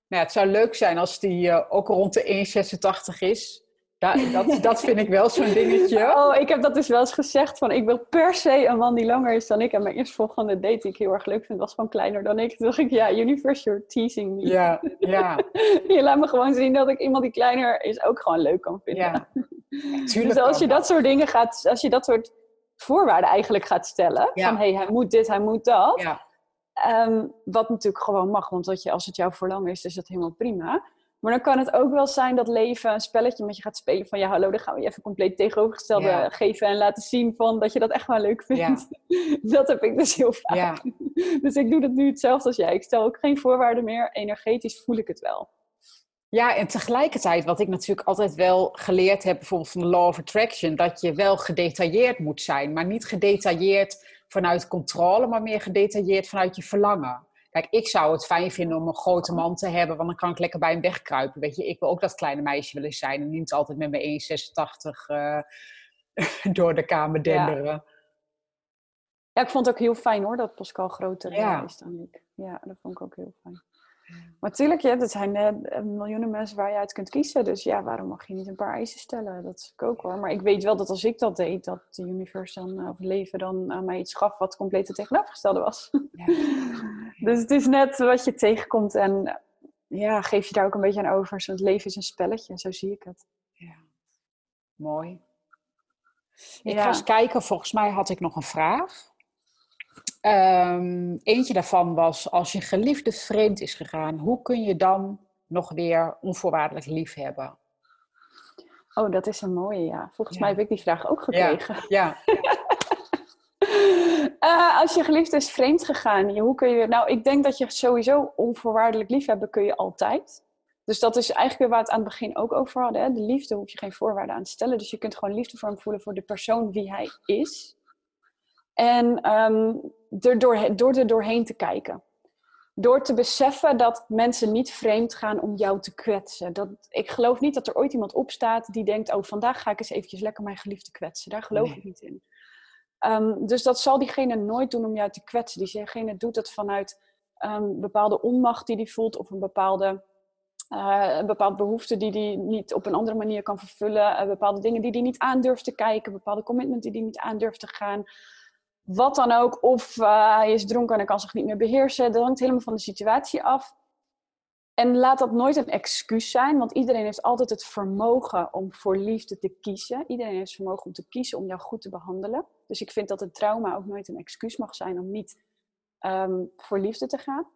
nou, het zou leuk zijn als die uh, ook rond de 1,86 is. Dat, dat, dat vind ik wel zo'n dingetje. (laughs) Oh, ik heb dat dus wel eens gezegd. Van, ik wil per se een man die langer is dan ik. En mijn eerstvolgende date die ik heel erg leuk vind, was gewoon kleiner dan ik. Toen dacht ik, ja, universe, you're teasing me. Ja, ja. (laughs) je laat me gewoon zien dat ik iemand die kleiner is ook gewoon leuk kan vinden. Ja. (laughs) dus als je dat soort dingen gaat, als je dat soort voorwaarden eigenlijk gaat stellen. Van, hé, hey, hij moet dit, hij moet dat. Ja. Um, wat natuurlijk gewoon mag, want dat je, als het jouw verlangen is, is dat helemaal prima. Maar dan kan het ook wel zijn dat leven een spelletje met je gaat spelen van ja, hallo, dan gaan we je even compleet tegenovergestelde geven en laten zien van dat je dat echt wel leuk vindt. (laughs) dat heb ik dus heel vaak. (laughs) dus ik doe dat nu hetzelfde als jij. Ik stel ook geen voorwaarden meer. Energetisch voel ik het wel. Ja, en tegelijkertijd, wat ik natuurlijk altijd wel geleerd heb, bijvoorbeeld van de Law of Attraction, dat je wel gedetailleerd moet zijn, maar niet gedetailleerd vanuit controle, maar meer gedetailleerd vanuit je verlangen. Kijk, ik zou het fijn vinden om een grote man te hebben, want dan kan ik lekker bij hem wegkruipen. Weet je, ik wil ook dat kleine meisje willen zijn en niet altijd met mijn 1,86 uh, door de kamer denderen. Ja. ja. ik vond het ook heel fijn hoor, dat Pascal groter is dan ik. Ja, dat vond ik ook heel fijn. Maar natuurlijk, ja, er zijn uh, miljoenen mensen waar je uit kunt kiezen. Dus ja, waarom mag je niet een paar eisen stellen? Dat is ook hoor. Maar ik weet wel dat als ik dat deed, dat de universe dan, of het leven dan aan mij iets gaf wat compleet het tegenovergestelde was. Ja. (laughs) dus het is net wat je tegenkomt en ja, geef je daar ook een beetje aan over. Zo, het leven is een spelletje, zo zie ik het. Ja. Mooi. Ik ga eens kijken, volgens mij had ik nog een vraag. Um, eentje daarvan was, als je geliefde vreemd is gegaan, hoe kun je dan nog weer onvoorwaardelijk lief hebben? Oh, dat is een mooie, ja. Volgens mij heb ik die vraag ook gekregen. Ja. uh, (laughs) als je geliefde is vreemd gegaan, hoe kun je... Nou, ik denk dat je sowieso onvoorwaardelijk lief hebben kun je altijd. Dus dat is eigenlijk weer waar we het aan het begin ook over hadden. Hè? De liefde hoef je geen voorwaarden aan te stellen. Dus je kunt gewoon liefde voor hem voelen voor de persoon wie hij is. En um, er door, door er doorheen te kijken. Door te beseffen dat mensen niet vreemd gaan om jou te kwetsen. Dat, ik geloof niet dat er ooit iemand opstaat die denkt: Oh, vandaag ga ik eens eventjes lekker mijn geliefde kwetsen. Daar geloof ik niet in. Um, dus dat zal diegene nooit doen om jou te kwetsen. Diegene doet het vanuit um, bepaalde onmacht die hij voelt of een bepaalde uh, een bepaalde behoefte die hij niet op een andere manier kan vervullen. Uh, bepaalde dingen die hij niet aandurft te kijken. Bepaalde commitment die hij niet aandurft te gaan wat dan ook. Of uh, hij is dronken en kan zich niet meer beheersen. Dat hangt helemaal van de situatie af. En laat dat nooit een excuus zijn, want iedereen heeft altijd het vermogen om voor liefde te kiezen. Iedereen heeft het vermogen om te kiezen om jou goed te behandelen. Dus ik vind dat een trauma ook nooit een excuus mag zijn om niet um, voor liefde te gaan.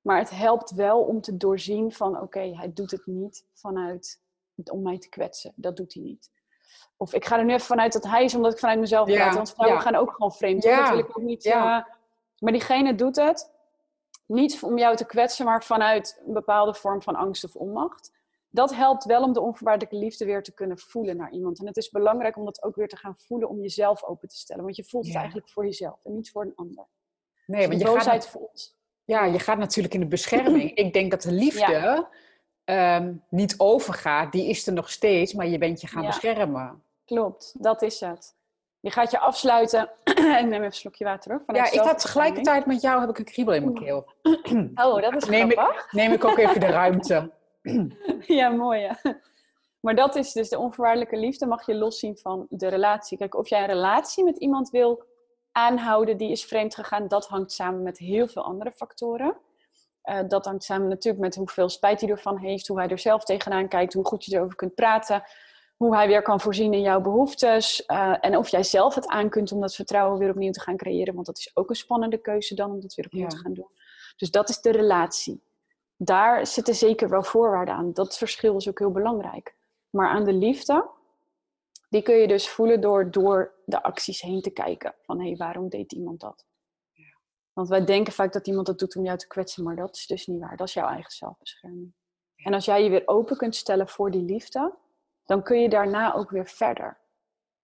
Maar het helpt wel om te doorzien van oké, hij doet het niet vanuit om mij te kwetsen. Dat doet hij niet. Of ik ga er nu even vanuit dat hij is, omdat ik vanuit mezelf praat. Want vrouwen gaan ook gewoon vreemd. Ja. Dat wil ik ook niet. Uh, maar diegene doet het niet om jou te kwetsen, maar vanuit een bepaalde vorm van angst of onmacht. Dat helpt wel om de onvoorwaardelijke liefde weer te kunnen voelen naar iemand. En het is belangrijk om dat ook weer te gaan voelen om jezelf open te stellen. Want je voelt het eigenlijk voor jezelf en niet voor een ander. Nee, dus want je gaat, voelt. Ja, je gaat natuurlijk in de bescherming. (clears throat) ik denk dat de liefde ehm, niet overgaat. Die is er nog steeds, maar je bent je gaan beschermen. Klopt, dat is het. Je gaat je afsluiten. (clears throat) en neem even een slokje water hoor. Ja, ik had tegelijkertijd met jou heb ik een kriebel in mijn keel. (clears throat) oh, dat is neem ik, neem ik ook even de ruimte. (clears throat) ja, mooi ja. Maar dat is dus de onvoorwaardelijke liefde mag je loszien van de relatie. Kijk, of jij een relatie met iemand wil aanhouden die is vreemd gegaan, dat hangt samen met heel veel andere factoren. Uh, dat hangt samen natuurlijk met hoeveel spijt hij ervan heeft, hoe hij er zelf tegenaan kijkt, hoe goed je erover kunt praten hoe hij weer kan voorzien in jouw behoeftes. Uh, en of jij zelf het aan kunt om dat vertrouwen weer opnieuw te gaan creëren. Want dat is ook een spannende keuze dan om dat weer opnieuw te gaan doen. Dus dat is de relatie. Daar zitten zeker wel voorwaarden aan. Dat verschil is ook heel belangrijk. Maar aan de liefde, die kun je dus voelen door door de acties heen te kijken. Van hé, hey, waarom deed iemand dat? Want wij denken vaak dat iemand dat doet om jou te kwetsen, maar dat is dus niet waar. Dat is jouw eigen zelfbescherming. En als jij je weer open kunt stellen voor die liefde, dan kun je daarna ook weer verder.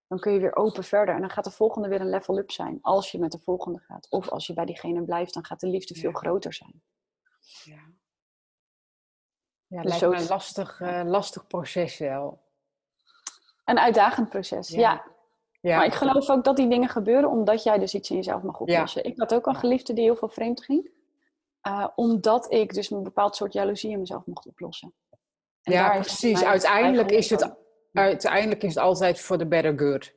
Dan kun je weer open verder. En dan gaat de volgende weer een level up zijn. Als je met de volgende gaat. Of als je bij diegene blijft, dan gaat de liefde veel groter zijn. Ja. Ja, dus lijkt me een lastig, uh, lastig proces wel. Een uitdagend proces, ja. ja. Maar ik geloof ook dat die dingen gebeuren omdat jij dus iets in jezelf mag oplossen. Ik had ook een geliefde die heel veel vreemd ging. Uh, omdat ik dus een bepaald soort jaloezie in mezelf mocht oplossen ja, precies. Uiteindelijk is, het, uiteindelijk is het altijd voor de better good.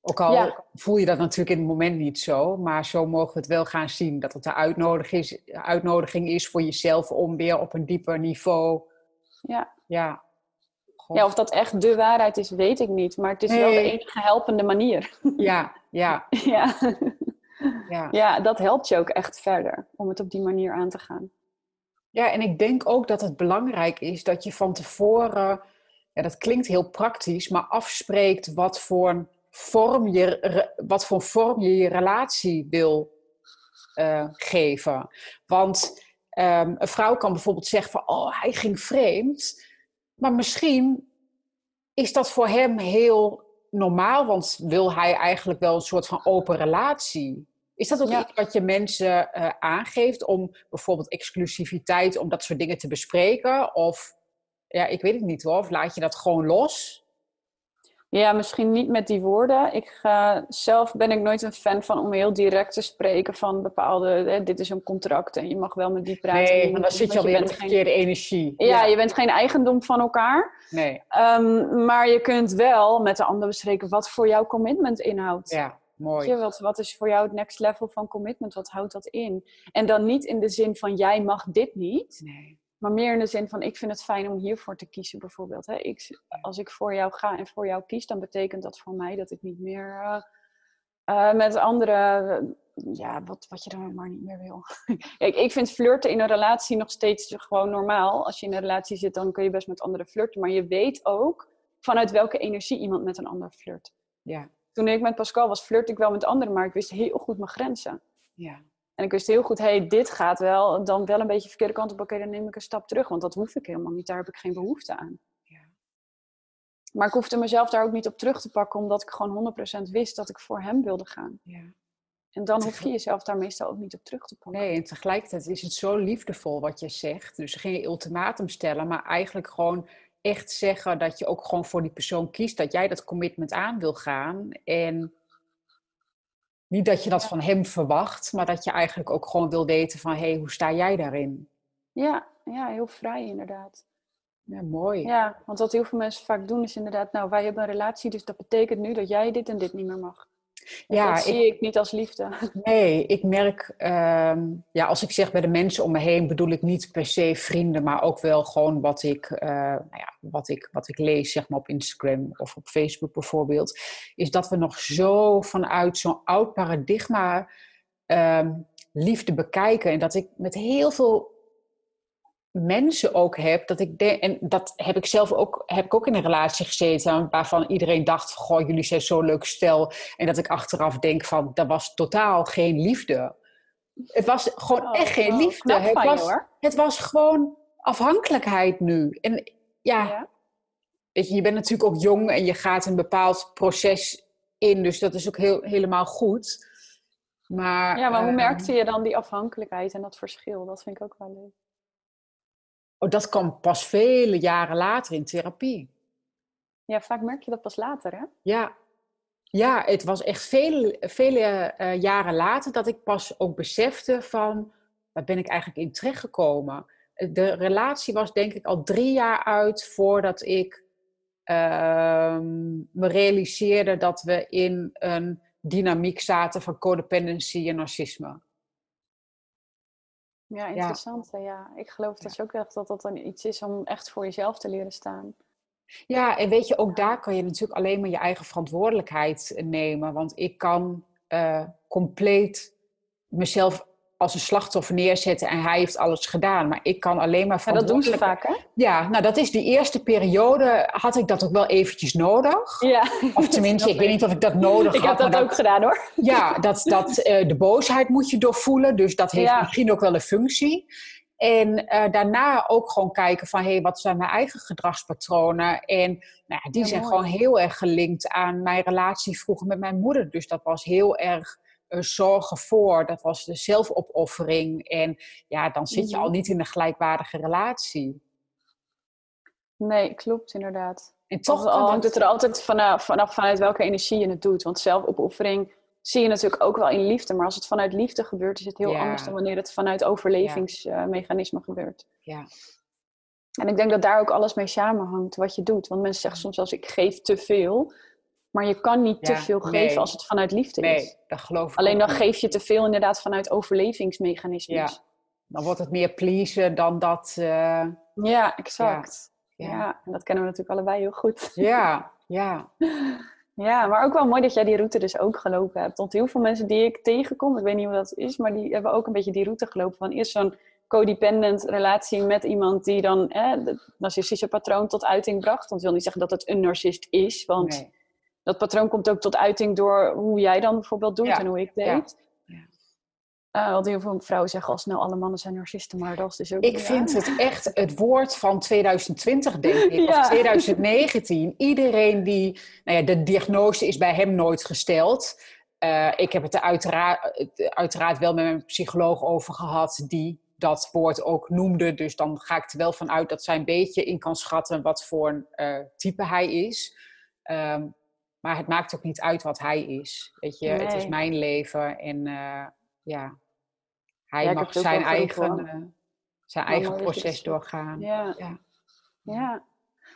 Ook al voel je dat natuurlijk in het moment niet zo, maar zo mogen we het wel gaan zien. Dat het de uitnodiging is, uitnodiging is voor jezelf om weer op een dieper niveau. Ja. Ja. Ja, of dat echt de waarheid is, weet ik niet. Maar het is wel de enige helpende manier. Ja, (laughs) ja. ja. ja. ja, dat helpt je ook echt verder om het op die manier aan te gaan. Ja, en ik denk ook dat het belangrijk is dat je van tevoren, ja, dat klinkt heel praktisch, maar afspreekt wat voor vorm je, wat voor vorm je je relatie wil uh, geven. Want um, een vrouw kan bijvoorbeeld zeggen van, oh, hij ging vreemd. Maar misschien is dat voor hem heel normaal, want wil hij eigenlijk wel een soort van open relatie. Is dat ook iets wat je mensen uh, aangeeft om bijvoorbeeld exclusiviteit, om dat soort dingen te bespreken? Of ja, ik weet het niet hoor. Of laat je dat gewoon los? Ja, misschien niet met die woorden. Ik ga, zelf ben ik nooit een fan van om heel direct te spreken van bepaalde, hè, dit is een contract en je mag wel met die praten. Nee, dan zit je alweer in de verkeerde energie. Ja, ja, je bent geen eigendom van elkaar. Nee. Um, maar je kunt wel met de ander bespreken wat voor jouw commitment inhoudt. Ja. Mooi. wat, wat is voor jou het next level van commitment? Wat houdt dat in? En dan niet in de zin van jij mag dit niet. Nee. Maar meer in de zin van ik vind het fijn om hiervoor te kiezen bijvoorbeeld. Hè? Ik, als ik voor jou ga en voor jou kies, dan betekent dat voor mij dat ik niet meer uh, uh, met anderen, ja, wat, wat je dan maar niet meer wil. (laughs) ik, ik vind flirten in een relatie nog steeds gewoon normaal. Als je in een relatie zit, dan kun je best met anderen flirten. Maar je weet ook vanuit welke energie iemand met een ander flirt. Ja toen ik met Pascal was, flirt ik wel met anderen, maar ik wist heel goed mijn grenzen. Ja. En ik wist heel goed, hey, dit gaat wel, dan wel een beetje de verkeerde kant op. Oké, dan neem ik een stap terug, want dat hoef ik helemaal niet. Daar heb ik geen behoefte aan. Ja. Maar ik hoefde mezelf daar ook niet op terug te pakken, omdat ik gewoon 100% wist dat ik voor hem wilde gaan. Ja. En dan hoef je jezelf daar meestal ook niet op terug te pakken. Nee, en tegelijkertijd is het zo liefdevol wat je zegt. Dus geen ultimatum stellen, maar eigenlijk gewoon echt zeggen dat je ook gewoon voor die persoon kiest, dat jij dat commitment aan wil gaan. En niet dat je dat van hem verwacht, maar dat je eigenlijk ook gewoon wil weten van, hé, hey, hoe sta jij daarin? Ja, ja, heel vrij inderdaad. Ja, mooi. Ja, want wat heel veel mensen vaak doen is inderdaad, nou, wij hebben een relatie, dus dat betekent nu dat jij dit en dit niet meer mag. Ja, dat zie ik, niet als liefde. (laughs) Nee, ik merk, ehm, ja, als ik zeg bij de mensen om me heen, bedoel ik niet per se vrienden, maar ook wel gewoon wat ik, uh, nou ja, wat ik, wat ik lees, zeg maar op Instagram of op Facebook bijvoorbeeld, is dat we nog zo vanuit zo'n oud paradigma um, liefde bekijken. En dat ik met heel veel mensen ook heb, dat ik denk, en dat heb ik zelf ook, heb ik ook in een relatie gezeten, waarvan iedereen dacht, goh, jullie zijn zo'n leuk stel. En dat ik achteraf denk van, dat was totaal geen liefde. Het was gewoon oh, echt geen oh, liefde. Het was, het was gewoon afhankelijkheid nu. En ja, ja, Weet je, je bent natuurlijk ook jong en je gaat een bepaald proces in, dus dat is ook heel, helemaal goed. Maar, ja, maar hoe ehm, merkte je dan die afhankelijkheid en dat verschil? Dat vind ik ook wel leuk. Oh, dat kwam pas vele jaren later in therapie. Ja, vaak merk je dat pas later, hè? Ja, ja het was echt vele, vele uh, jaren later dat ik pas ook besefte van... waar ben ik eigenlijk in terechtgekomen? De relatie was denk ik al drie jaar uit voordat ik uh, me realiseerde dat we in een dynamiek zaten van codependency en narcisme. Ja, interessant. Ja. ja. Ik geloof dus ook echt dat dat dan iets is om echt voor jezelf te leren staan. Ja, en weet je, ook daar kan je natuurlijk alleen maar je eigen verantwoordelijkheid nemen. Want ik kan uh, compleet mezelf als een slachtoffer neerzetten en hij heeft alles gedaan. Maar ik kan alleen maar van. dat doen ze vaak, hè? Ja, nou dat is die eerste periode had ik dat ook wel eventjes nodig. Ja. Of tenminste, (laughs) ik weet niet of ik dat nodig ik had. Ik heb dat ook gedaan, hoor. Ja, dat, dat, uh, (laughs) de boosheid moet je doorvoelen. Dus dat heeft misschien ook wel een functie. En uh, daarna ook gewoon kijken van, hé, hey, wat zijn mijn eigen gedragspatronen? En nou ja, die zijn gewoon heel erg gelinkt aan mijn relatie vroeger met mijn moeder. Dus dat was heel erg zorgen voor. Dat was de zelfopoffering. En ja, dan zit je al mhm. niet in een gelijkwaardige relatie. Nee, klopt inderdaad. En toch hangt het er altijd vanaf, vanaf vanuit welke energie je het doet. Want zelfopoffering zie je natuurlijk ook wel in liefde. Maar als het vanuit liefde gebeurt, is het heel anders dan wanneer het vanuit overlevingsmechanisme gebeurt. Ja. En ik denk dat daar ook alles mee samenhangt wat je doet. Want mensen zeggen soms als ik geef te veel. Maar je kan niet te veel geven als het vanuit liefde is. Nee, dat geloof ik Alleen dan geef je te veel inderdaad vanuit overlevingsmechanismes. Ja. Dan wordt het meer pleasen dan dat... Uh... Ja, exact. Ja. ja. en dat kennen we natuurlijk allebei heel goed. Ja, (laughs) ja. Ja, maar ook wel mooi dat jij die route dus ook gelopen hebt. Want heel veel mensen die ik tegenkom, ik weet niet hoe dat is, maar die hebben ook een beetje die route gelopen van eerst zo'n codependent relatie met iemand die dan eh, het narcistische patroon tot uiting bracht. Want ik wil niet zeggen dat het een narcist is, want dat patroon komt ook tot uiting door hoe jij dan bijvoorbeeld doet en hoe ik deed. Uh, want heel veel vrouwen zeggen al snel alle mannen zijn narcisten, maar dat is dus ook Ik vind het echt het woord van 2020, denk ik, of (laughs) 2019. Iedereen die, nou ja, de diagnose is bij hem nooit gesteld. Uh, ik heb het er uiteraard, uiteraard wel met mijn psycholoog over gehad, die dat woord ook noemde. Dus dan ga ik er wel van uit dat zij een beetje in kan schatten wat voor een uh, type hij is. Um, maar het maakt ook niet uit wat hij is. Weet je, het is mijn leven en uh, ja, hij mag zijn eigen, uh, zijn eigen proces doorgaan. Ja. ja. ja.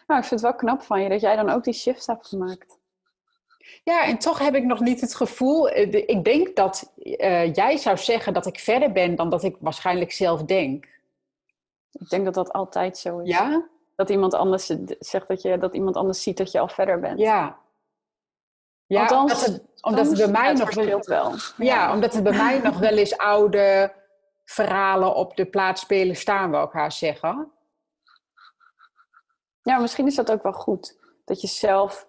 Nou, ik vind het wel knap van je dat jij dan ook die shift hebt gemaakt. Ja, en toch heb ik nog niet het gevoel. Eh, ik denk dat uh, jij zou zeggen dat ik verder ben dan dat ik waarschijnlijk zelf denk. Ik denk dat dat altijd zo is. Ja? Dat iemand anders zegt dat je dat iemand anders ziet dat je al verder bent. Ja, ja, Althans, omdat het, omdat het bij mij nog wel, wel. Ja, omdat het bij mij nog wel eens oude verhalen op de plaats spelen staan, wil ik haar zeggen. Ja, misschien is dat ook wel goed. Dat je zelf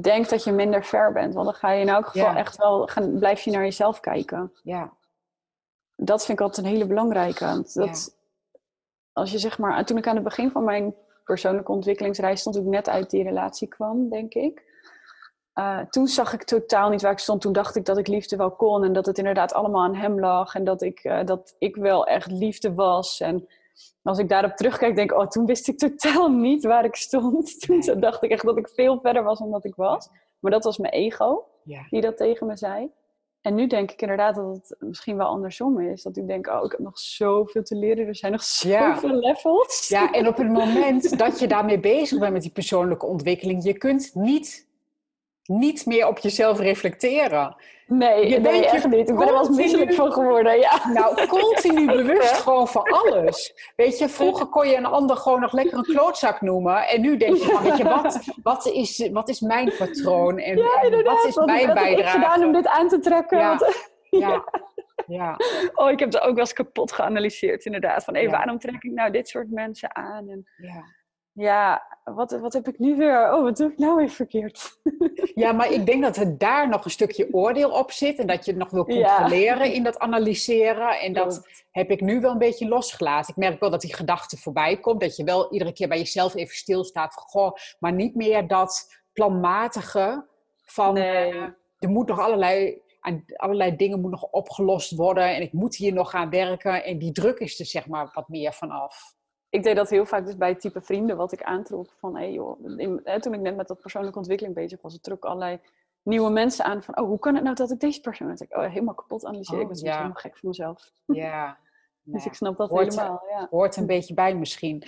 denkt dat je minder ver bent. Want dan ga je in elk geval echt wel, gaan, blijf je naar jezelf kijken. Ja. Dat vind ik altijd een hele belangrijke. Dat, Als je zeg maar, toen ik aan het begin van mijn persoonlijke ontwikkelingsreis stond, ik net uit die relatie kwam, denk ik uh, toen zag ik totaal niet waar ik stond. Toen dacht ik dat ik liefde wel kon en dat het inderdaad allemaal aan hem lag. En dat ik, uh, dat ik wel echt liefde was. En als ik daarop terugkijk, denk ik, oh, toen wist ik totaal (laughs) niet waar ik stond. (laughs) Toen dacht ik echt dat ik veel verder was dan dat ik was. Maar dat was mijn ego ja. die dat tegen me zei. En nu denk ik inderdaad dat het misschien wel andersom is. Dat ik denk, oh, ik heb nog zoveel te leren. Er zijn nog zoveel levels. Ja, en op het moment (laughs) dat je daarmee bezig bent met die persoonlijke ontwikkeling, je kunt niet niet meer op jezelf reflecteren. Nee, je bent echt niet. Ik ben er wel eens misselijk van geworden, ja. Nou, continu (laughs) bewust gewoon van alles. Weet je, vroeger kon je een ander gewoon nog lekker een klootzak noemen. En nu denk je van, weet je, wat, wat, is, wat is mijn patroon? En, ja, wat is mijn bijdrage? Ik gedaan om dit aan te trekken. Ja, (laughs) ja. Ja. oh, ik heb ze ook wel eens kapot geanalyseerd, inderdaad. Van, hé, waarom trek ik nou dit soort mensen aan? En, ja. Ja, wat, wat heb ik nu weer? Oh, wat doe ik nou weer verkeerd? (laughs) Ja, maar ik denk dat er daar nog een stukje oordeel op zit. En dat je het nog wil controleren in dat analyseren. En dat heb ik nu wel een beetje losgelaten. Ik merk wel dat die gedachte voorbij komt. Dat je wel iedere keer bij jezelf even stilstaat. Van, goh, maar niet meer dat planmatige van... Nee. Uh, er moet nog allerlei allerlei dingen moeten nog opgelost worden en ik moet hier nog gaan werken. En die druk is er zeg maar wat meer vanaf ik deed dat heel vaak dus bij het type vrienden wat ik aantrok. Van, hé hey joh, hè, toen ik net met dat persoonlijke ontwikkeling bezig was, trok allerlei nieuwe mensen aan van, oh, hoe kan het nou dat ik deze persoon... Dat ik oh, helemaal kapot analyseer. Oh, ik ben ja. helemaal gek voor mezelf. Ja. (laughs) dus ik snap dat helemaal, ja. Hoort een beetje bij misschien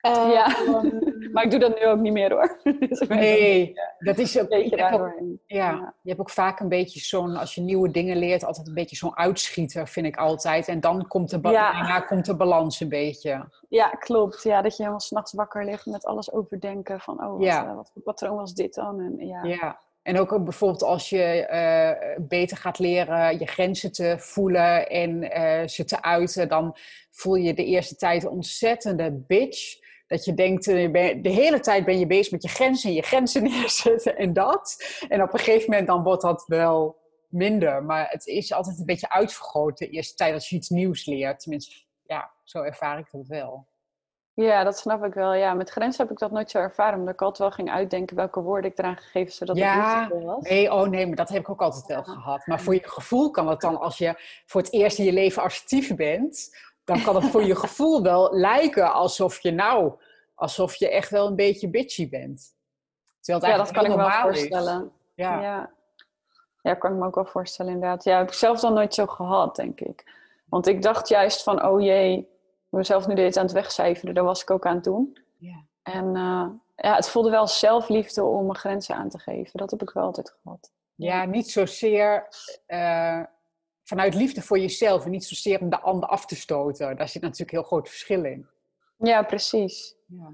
ja, ehm, (laughs) maar ik doe dat nu ook niet meer hoor. (laughs) dus nee, dat is ook, je hebt ook, ja, je hebt ook vaak een beetje zo'n, als je nieuwe dingen leert, altijd een beetje zo'n uitschieter, vind ik altijd. En dan komt de, ja. komt de balans een beetje. Ja, klopt. Ja, dat je helemaal s'nachts wakker ligt met alles overdenken van, oh, wat, ja. uh, wat voor patroon was dit dan? En, ja. ja. En ook bijvoorbeeld als je uh, beter gaat leren je grenzen te voelen en uh, ze te uiten, dan voel je de eerste tijd ontzettende bitch. Dat je denkt, eh, de hele tijd ben je bezig met je grenzen en je grenzen (laughs) neerzetten en dat. En op een gegeven moment dan wordt dat wel minder. Maar het is altijd een beetje uitvergroot de eerste tijd als je iets nieuws leert. Tenminste, ja, zo ervaar ik dat wel. Ja, dat snap ik wel. Ja, met grenzen heb ik dat nooit zo ervaren. Omdat ik altijd wel ging uitdenken welke woorden ik eraan gegeven zodat ja, het niet was. Nee, oh nee, maar dat heb ik ook altijd wel gehad. Maar voor je gevoel kan het dan als je voor het eerst in je leven assertief bent dan kan het voor je gevoel wel lijken alsof je nou, alsof je echt wel een beetje bitchy bent. Terwijl ja, dat kan ik me wel voorstellen. Ja. ja. Ja, kan ik me ook wel voorstellen inderdaad. Ja, heb ik zelf dan nooit zo gehad, denk ik. Want ik dacht juist van, oh jee, mezelf nu deze aan het wegcijferen. Daar was ik ook aan het doen. Ja. En uh, ja, het voelde wel zelfliefde om mijn grenzen aan te geven. Dat heb ik wel altijd gehad. Ja, niet zozeer uh, vanuit liefde voor jezelf en niet zozeer om de ander af te stoten. Daar zit natuurlijk heel groot verschil in. Ja, precies. Ja.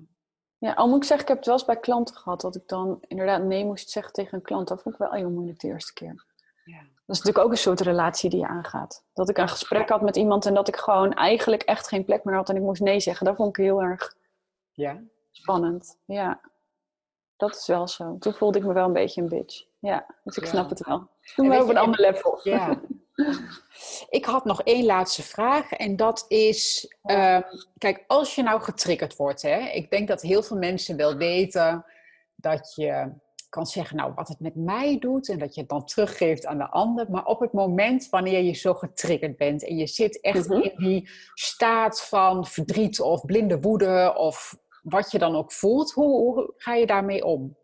Ja, al moet ik zeggen, ik heb het wel eens bij klanten gehad dat ik dan inderdaad nee moest zeggen tegen een klant. Dat vond ik wel heel moeilijk de eerste keer. Ja. Dat is natuurlijk ook een soort relatie die je aangaat. Dat ik een gesprek had met iemand en dat ik gewoon eigenlijk echt geen plek meer had en ik moest nee zeggen. Dat vond ik heel erg ja. spannend. Ja, dat is wel zo. Toen voelde ik me wel een beetje een bitch. Ja, dus ik snap het wel. Toen wel op een ander level. Ja. (laughs) Ik had nog één laatste vraag en dat is, ehm, kijk, als je nou getriggerd wordt, hè, ik denk dat heel veel mensen wel weten dat je kan zeggen, nou, wat het met mij doet en dat je het dan teruggeeft aan de ander. Maar op het moment wanneer je zo getriggerd bent en je zit echt mhm. in die staat van verdriet of blinde woede of wat je dan ook voelt, hoe, hoe ga je daarmee om?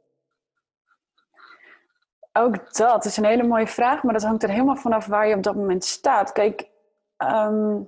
Ook dat is een hele mooie vraag, maar dat hangt er helemaal vanaf waar je op dat moment staat. Kijk, ehm,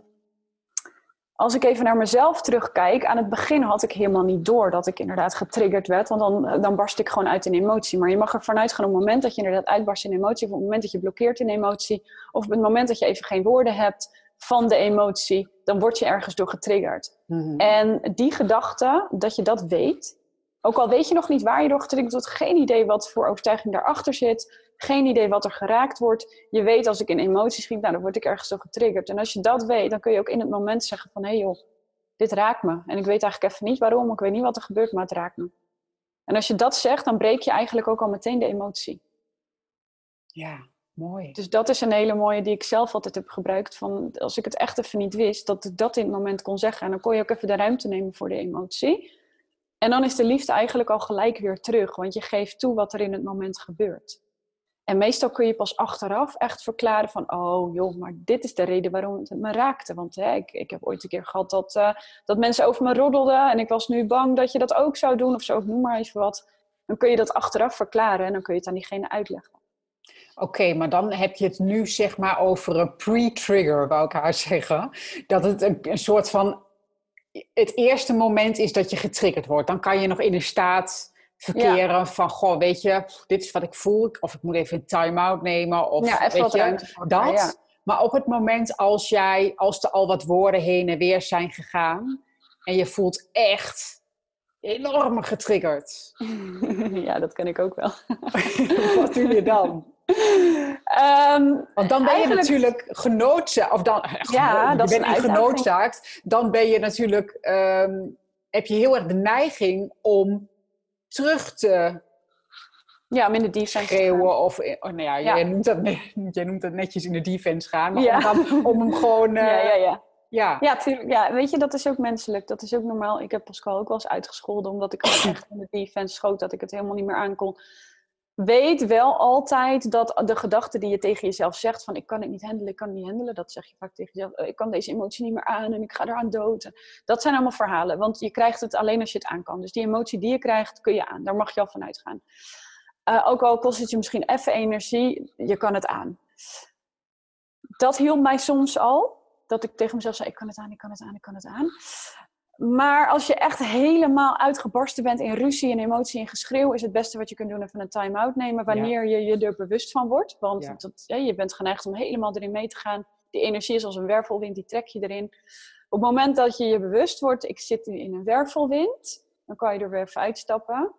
als ik even naar mezelf terugkijk, aan het begin had ik helemaal niet door dat ik inderdaad getriggerd werd, want dan, dan barst ik gewoon uit in emotie. Maar je mag er vanuit gaan op het moment dat je inderdaad uitbarst in emotie, of op het moment dat je blokkeert in emotie, of op het moment dat je even geen woorden hebt van de emotie, dan word je ergens door getriggerd. Mhm. En die gedachte, dat je dat weet, ook al weet je nog niet waar je door getriggerd wordt, geen idee wat voor overtuiging daarachter zit, geen idee wat er geraakt wordt. Je weet als ik in emoties schiet, nou dan word ik ergens zo getriggerd. En als je dat weet, dan kun je ook in het moment zeggen van hé hey joh, dit raakt me. En ik weet eigenlijk even niet waarom, ik weet niet wat er gebeurt, maar het raakt me. En als je dat zegt, dan breek je eigenlijk ook al meteen de emotie. Ja, mooi. Dus dat is een hele mooie die ik zelf altijd heb gebruikt. Van als ik het echt even niet wist, dat ik dat in het moment kon zeggen. En dan kon je ook even de ruimte nemen voor de emotie. En dan is de liefde eigenlijk al gelijk weer terug, want je geeft toe wat er in het moment gebeurt. En meestal kun je pas achteraf echt verklaren van, oh joh, maar dit is de reden waarom het me raakte. Want hè, ik, ik heb ooit een keer gehad dat, uh, dat mensen over me roddelden en ik was nu bang dat je dat ook zou doen of zo, noem maar even wat. Dan kun je dat achteraf verklaren en dan kun je het aan diegene uitleggen. Oké, maar dan heb je het nu zeg maar over een pre-trigger, wou ik haar zeggen. Dat het een soort van het eerste moment is dat je getriggerd wordt. Dan kan je nog in een staat verkeren van, goh, weet je, dit is wat ik voel. Of ik moet even een time-out nemen. Of, ja, even weet je, dat. Maar op het moment als jij, als er al wat woorden heen en weer zijn gegaan... en je voelt echt enorm getriggerd. (laughs) Ja, dat ken ik ook wel. (laughs) wat doe je dan? Um, Want dan ben je natuurlijk genoodzaakt, of dan, ja, dat je bent niet genoodzaakt, dan ben je natuurlijk, um, heb je heel erg de neiging om terug te ja, om in de defense schreeuwen. Of, oh, nou ja, ja. Jij, noemt dat, (laughs) jij noemt dat netjes in de defense gaan. Maar ja. om, dan, om hem gewoon... Uh, (laughs) ja, ja, ja. Ja. Ja, tuurlijk, ja, weet je, dat is ook menselijk. Dat is ook normaal. Ik heb Pascal ook wel eens uitgescholden omdat ik (clears throat) echt in de defense schoot dat ik het helemaal niet meer aankon. Weet wel altijd dat de gedachte die je tegen jezelf zegt van ik kan het niet handelen, ik kan het niet handelen, dat zeg je vaak tegen jezelf. Oh, ik kan deze emotie niet meer aan en ik ga eraan dood. Dat zijn allemaal verhalen, want je krijgt het alleen als je het aan kan. Dus die emotie die je krijgt, kun je aan. Daar mag je al van uitgaan. Uh, ook al kost het je misschien even energie, je kan het aan. Dat hielp mij soms al. Dat ik tegen mezelf zei, ik kan het aan, ik kan het aan, ik kan het aan. Maar als je echt helemaal uitgebarsten bent in ruzie en emotie en geschreeuw, is het beste wat je kunt doen even een time-out nemen wanneer je je er bewust van wordt. Want dat, ja, je bent geneigd om helemaal erin mee te gaan. Die energie is als een wervelwind, die trek je erin. Op het moment dat je je bewust wordt, ik zit nu in een wervelwind, dan kan je er weer even uitstappen.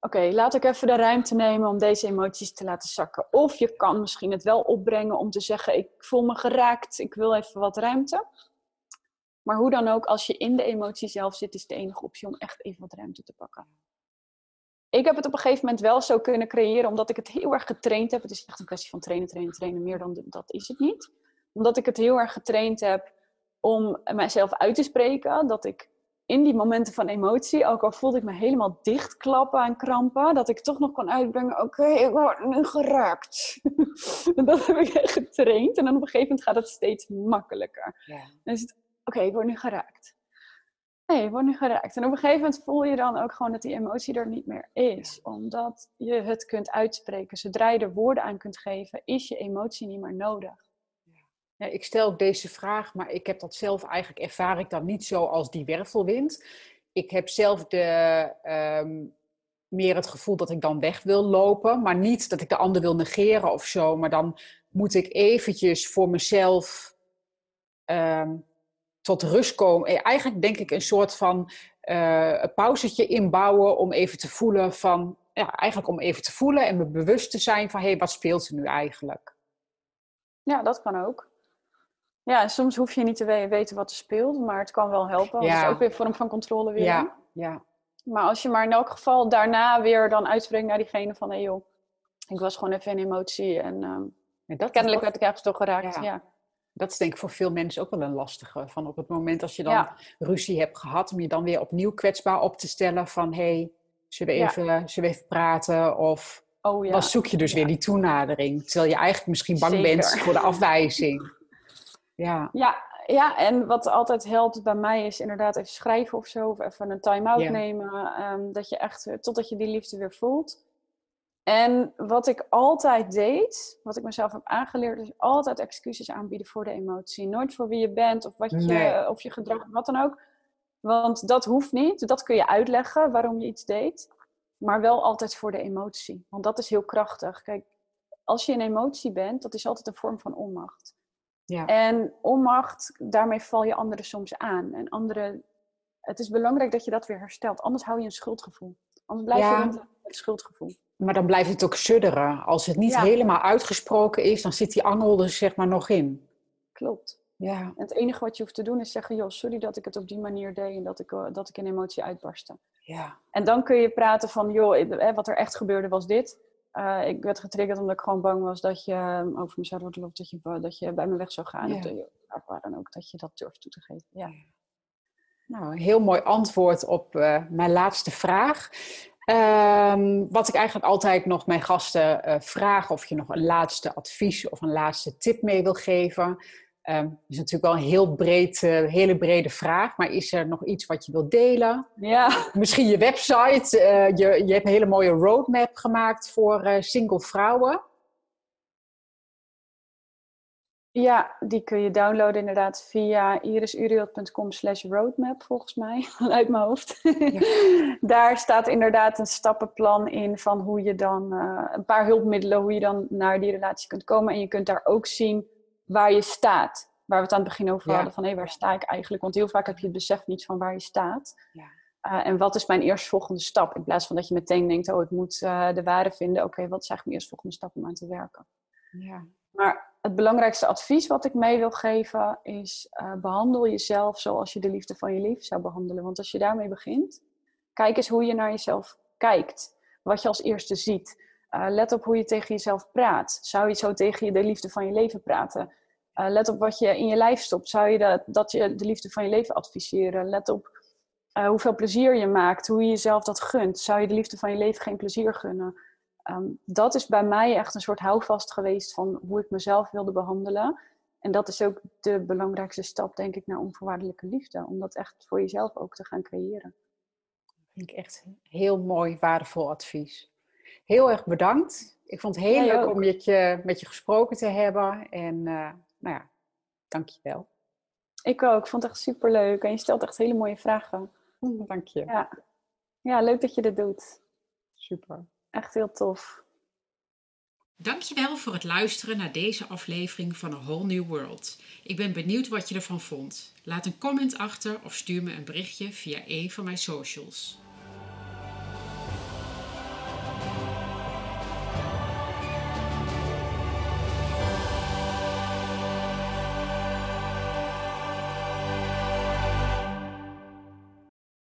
Oké, laat ik even de ruimte nemen om deze emoties te laten zakken. Of je kan misschien het wel opbrengen om te zeggen: Ik voel me geraakt, ik wil even wat ruimte. Maar hoe dan ook, als je in de emotie zelf zit, is de enige optie om echt even wat ruimte te pakken. Ik heb het op een gegeven moment wel zo kunnen creëren, omdat ik het heel erg getraind heb. Het is echt een kwestie van trainen, trainen, trainen. Meer dan dat is het niet. Omdat ik het heel erg getraind heb om mijzelf uit te spreken. Dat ik in die momenten van emotie, ook al voelde ik me helemaal dichtklappen en krampen, dat ik toch nog kon uitbrengen: oké, ik word nu geraakt. (laughs) dat heb ik getraind. En dan op een gegeven moment gaat het steeds makkelijker. Ja. Dan is het: oké, ik word nu geraakt. Nee, ik word nu geraakt. En op een gegeven moment voel je dan ook gewoon dat die emotie er niet meer is. Omdat je het kunt uitspreken. Zodra je er woorden aan kunt geven, is je emotie niet meer nodig. Ja, ik stel ook deze vraag, maar ik heb dat zelf eigenlijk, ervaar ik dat niet zo als die wervelwind. Ik heb zelf de, ehm, meer het gevoel dat ik dan weg wil lopen, maar niet dat ik de ander wil negeren of zo. Maar dan moet ik eventjes voor mezelf ehm, tot rust komen. Eh, eigenlijk denk ik een soort van uh, pauzetje inbouwen om even te voelen van, ja, eigenlijk om even te voelen en me bewust te zijn van, hé, hey, wat speelt er nu eigenlijk? Ja, dat kan ook. Ja, soms hoef je niet te weten wat er speelt, maar het kan wel helpen. Ja. dat is ook weer een vorm van controle weer. Ja, ja. Maar als je maar in elk geval daarna weer dan uitspreekt naar diegene van... hé hey joh, ik was gewoon even in emotie en um, dat kennelijk werd ik ergens toch geraakt. Ja. Dat is denk ik voor veel mensen ook wel een lastige. Van op het moment als je dan ruzie hebt gehad, om je dan weer opnieuw kwetsbaar op te stellen van... hé, hey, zullen, we even, zullen we even praten? Of oh, dan zoek je dus weer die toenadering. Terwijl je eigenlijk misschien bang bent voor de afwijzing. Ja. ja. Ja, en wat altijd helpt bij mij is inderdaad even schrijven of zo. Of even een time-out nemen. Um, dat je echt, totdat je die liefde weer voelt. En wat ik altijd deed, wat ik mezelf heb aangeleerd, is altijd excuses aanbieden voor de emotie. Nooit voor wie je bent of, wat je, of je gedrag, wat dan ook. Want dat hoeft niet. Dat kun je uitleggen waarom je iets deed. Maar wel altijd voor de emotie. Want dat is heel krachtig. Kijk, als je in emotie bent, dat is altijd een vorm van onmacht. Ja. En onmacht, daarmee val je anderen soms aan. En anderen, het is belangrijk dat je dat weer herstelt. Anders hou je een schuldgevoel. Anders blijf je met een schuldgevoel. Maar dan blijft het ook sudderen. Als het niet helemaal uitgesproken is, dan zit die angel er zeg maar nog in. Klopt. Ja. En het enige wat je hoeft te doen is zeggen, joh, sorry dat ik het op die manier deed en dat ik, eh, dat ik in emotie uitbarstte. Ja. En dan kun je praten van, joh, wat er echt gebeurde was dit. Uh, ik werd getriggerd omdat ik gewoon bang was dat je over me zou worden dat je, dat je bij me weg zou gaan. Ja. Of waar dan ook, dat je dat durft toe te geven. Ja. Nou, een heel mooi antwoord op uh, mijn laatste vraag. Um, wat ik eigenlijk altijd nog mijn gasten uh, vraag, of je nog een laatste advies of een laatste tip mee wil geven. Um, is natuurlijk wel een heel breed, uh, hele brede vraag, maar is er nog iets wat je wilt delen? Ja. Misschien je website. Uh, je, je hebt een hele mooie roadmap gemaakt voor single vrouwen. Ja, die kun je downloaden inderdaad via irisuriot.com slash roadmap volgens mij, (laughs) uit mijn hoofd. Ja. (laughs) Daar staat inderdaad een stappenplan in van hoe je dan, een paar hulpmiddelen, hoe je dan naar die relatie kunt komen. En je kunt daar ook zien waar je staat. Waar we het aan het begin over hadden, van hé, waar sta ik eigenlijk? Want heel vaak heb je het besef niet van waar je staat. Ja. Uh, en wat is mijn eerstvolgende stap? In plaats van dat je meteen denkt, oh, ik moet uh, de waarde vinden. Oké, wat is eigenlijk mijn eerstvolgende stap om aan te werken? Ja. Maar het belangrijkste advies wat ik mee wil geven is: uh, behandel jezelf zoals je de liefde van je leven zou behandelen. Want als je daarmee begint, kijk eens hoe je naar jezelf kijkt. Wat je als eerste ziet. let op hoe je tegen jezelf praat. Zou je zo tegen je de liefde van je leven praten? let op wat je in je lijf stopt. Zou je dat, dat je de liefde van je leven adviseren? Let op hoeveel plezier je maakt, hoe je jezelf dat gunt. Zou je de liefde van je leven geen plezier gunnen? Ehm, dat is bij mij echt een soort houvast geweest van hoe ik mezelf wilde behandelen. En dat is ook de belangrijkste stap, denk ik, naar onvoorwaardelijke liefde. Om dat echt voor jezelf ook te gaan creëren. Dat vind ik echt heel mooi, waardevol advies. Heel erg bedankt. Ik vond het heel leuk om met je, met je gesproken te hebben. En uh, nou ja, dank je wel. Ik ook. Ik vond het echt super leuk. En je stelt echt hele mooie vragen. Dank je. Ja. ja, leuk dat je dit doet. Super. Echt heel tof. Dankjewel voor het luisteren naar deze aflevering van A Whole New World. Ik ben benieuwd wat je ervan vond. Laat een comment achter of stuur me een berichtje via een van mijn socials.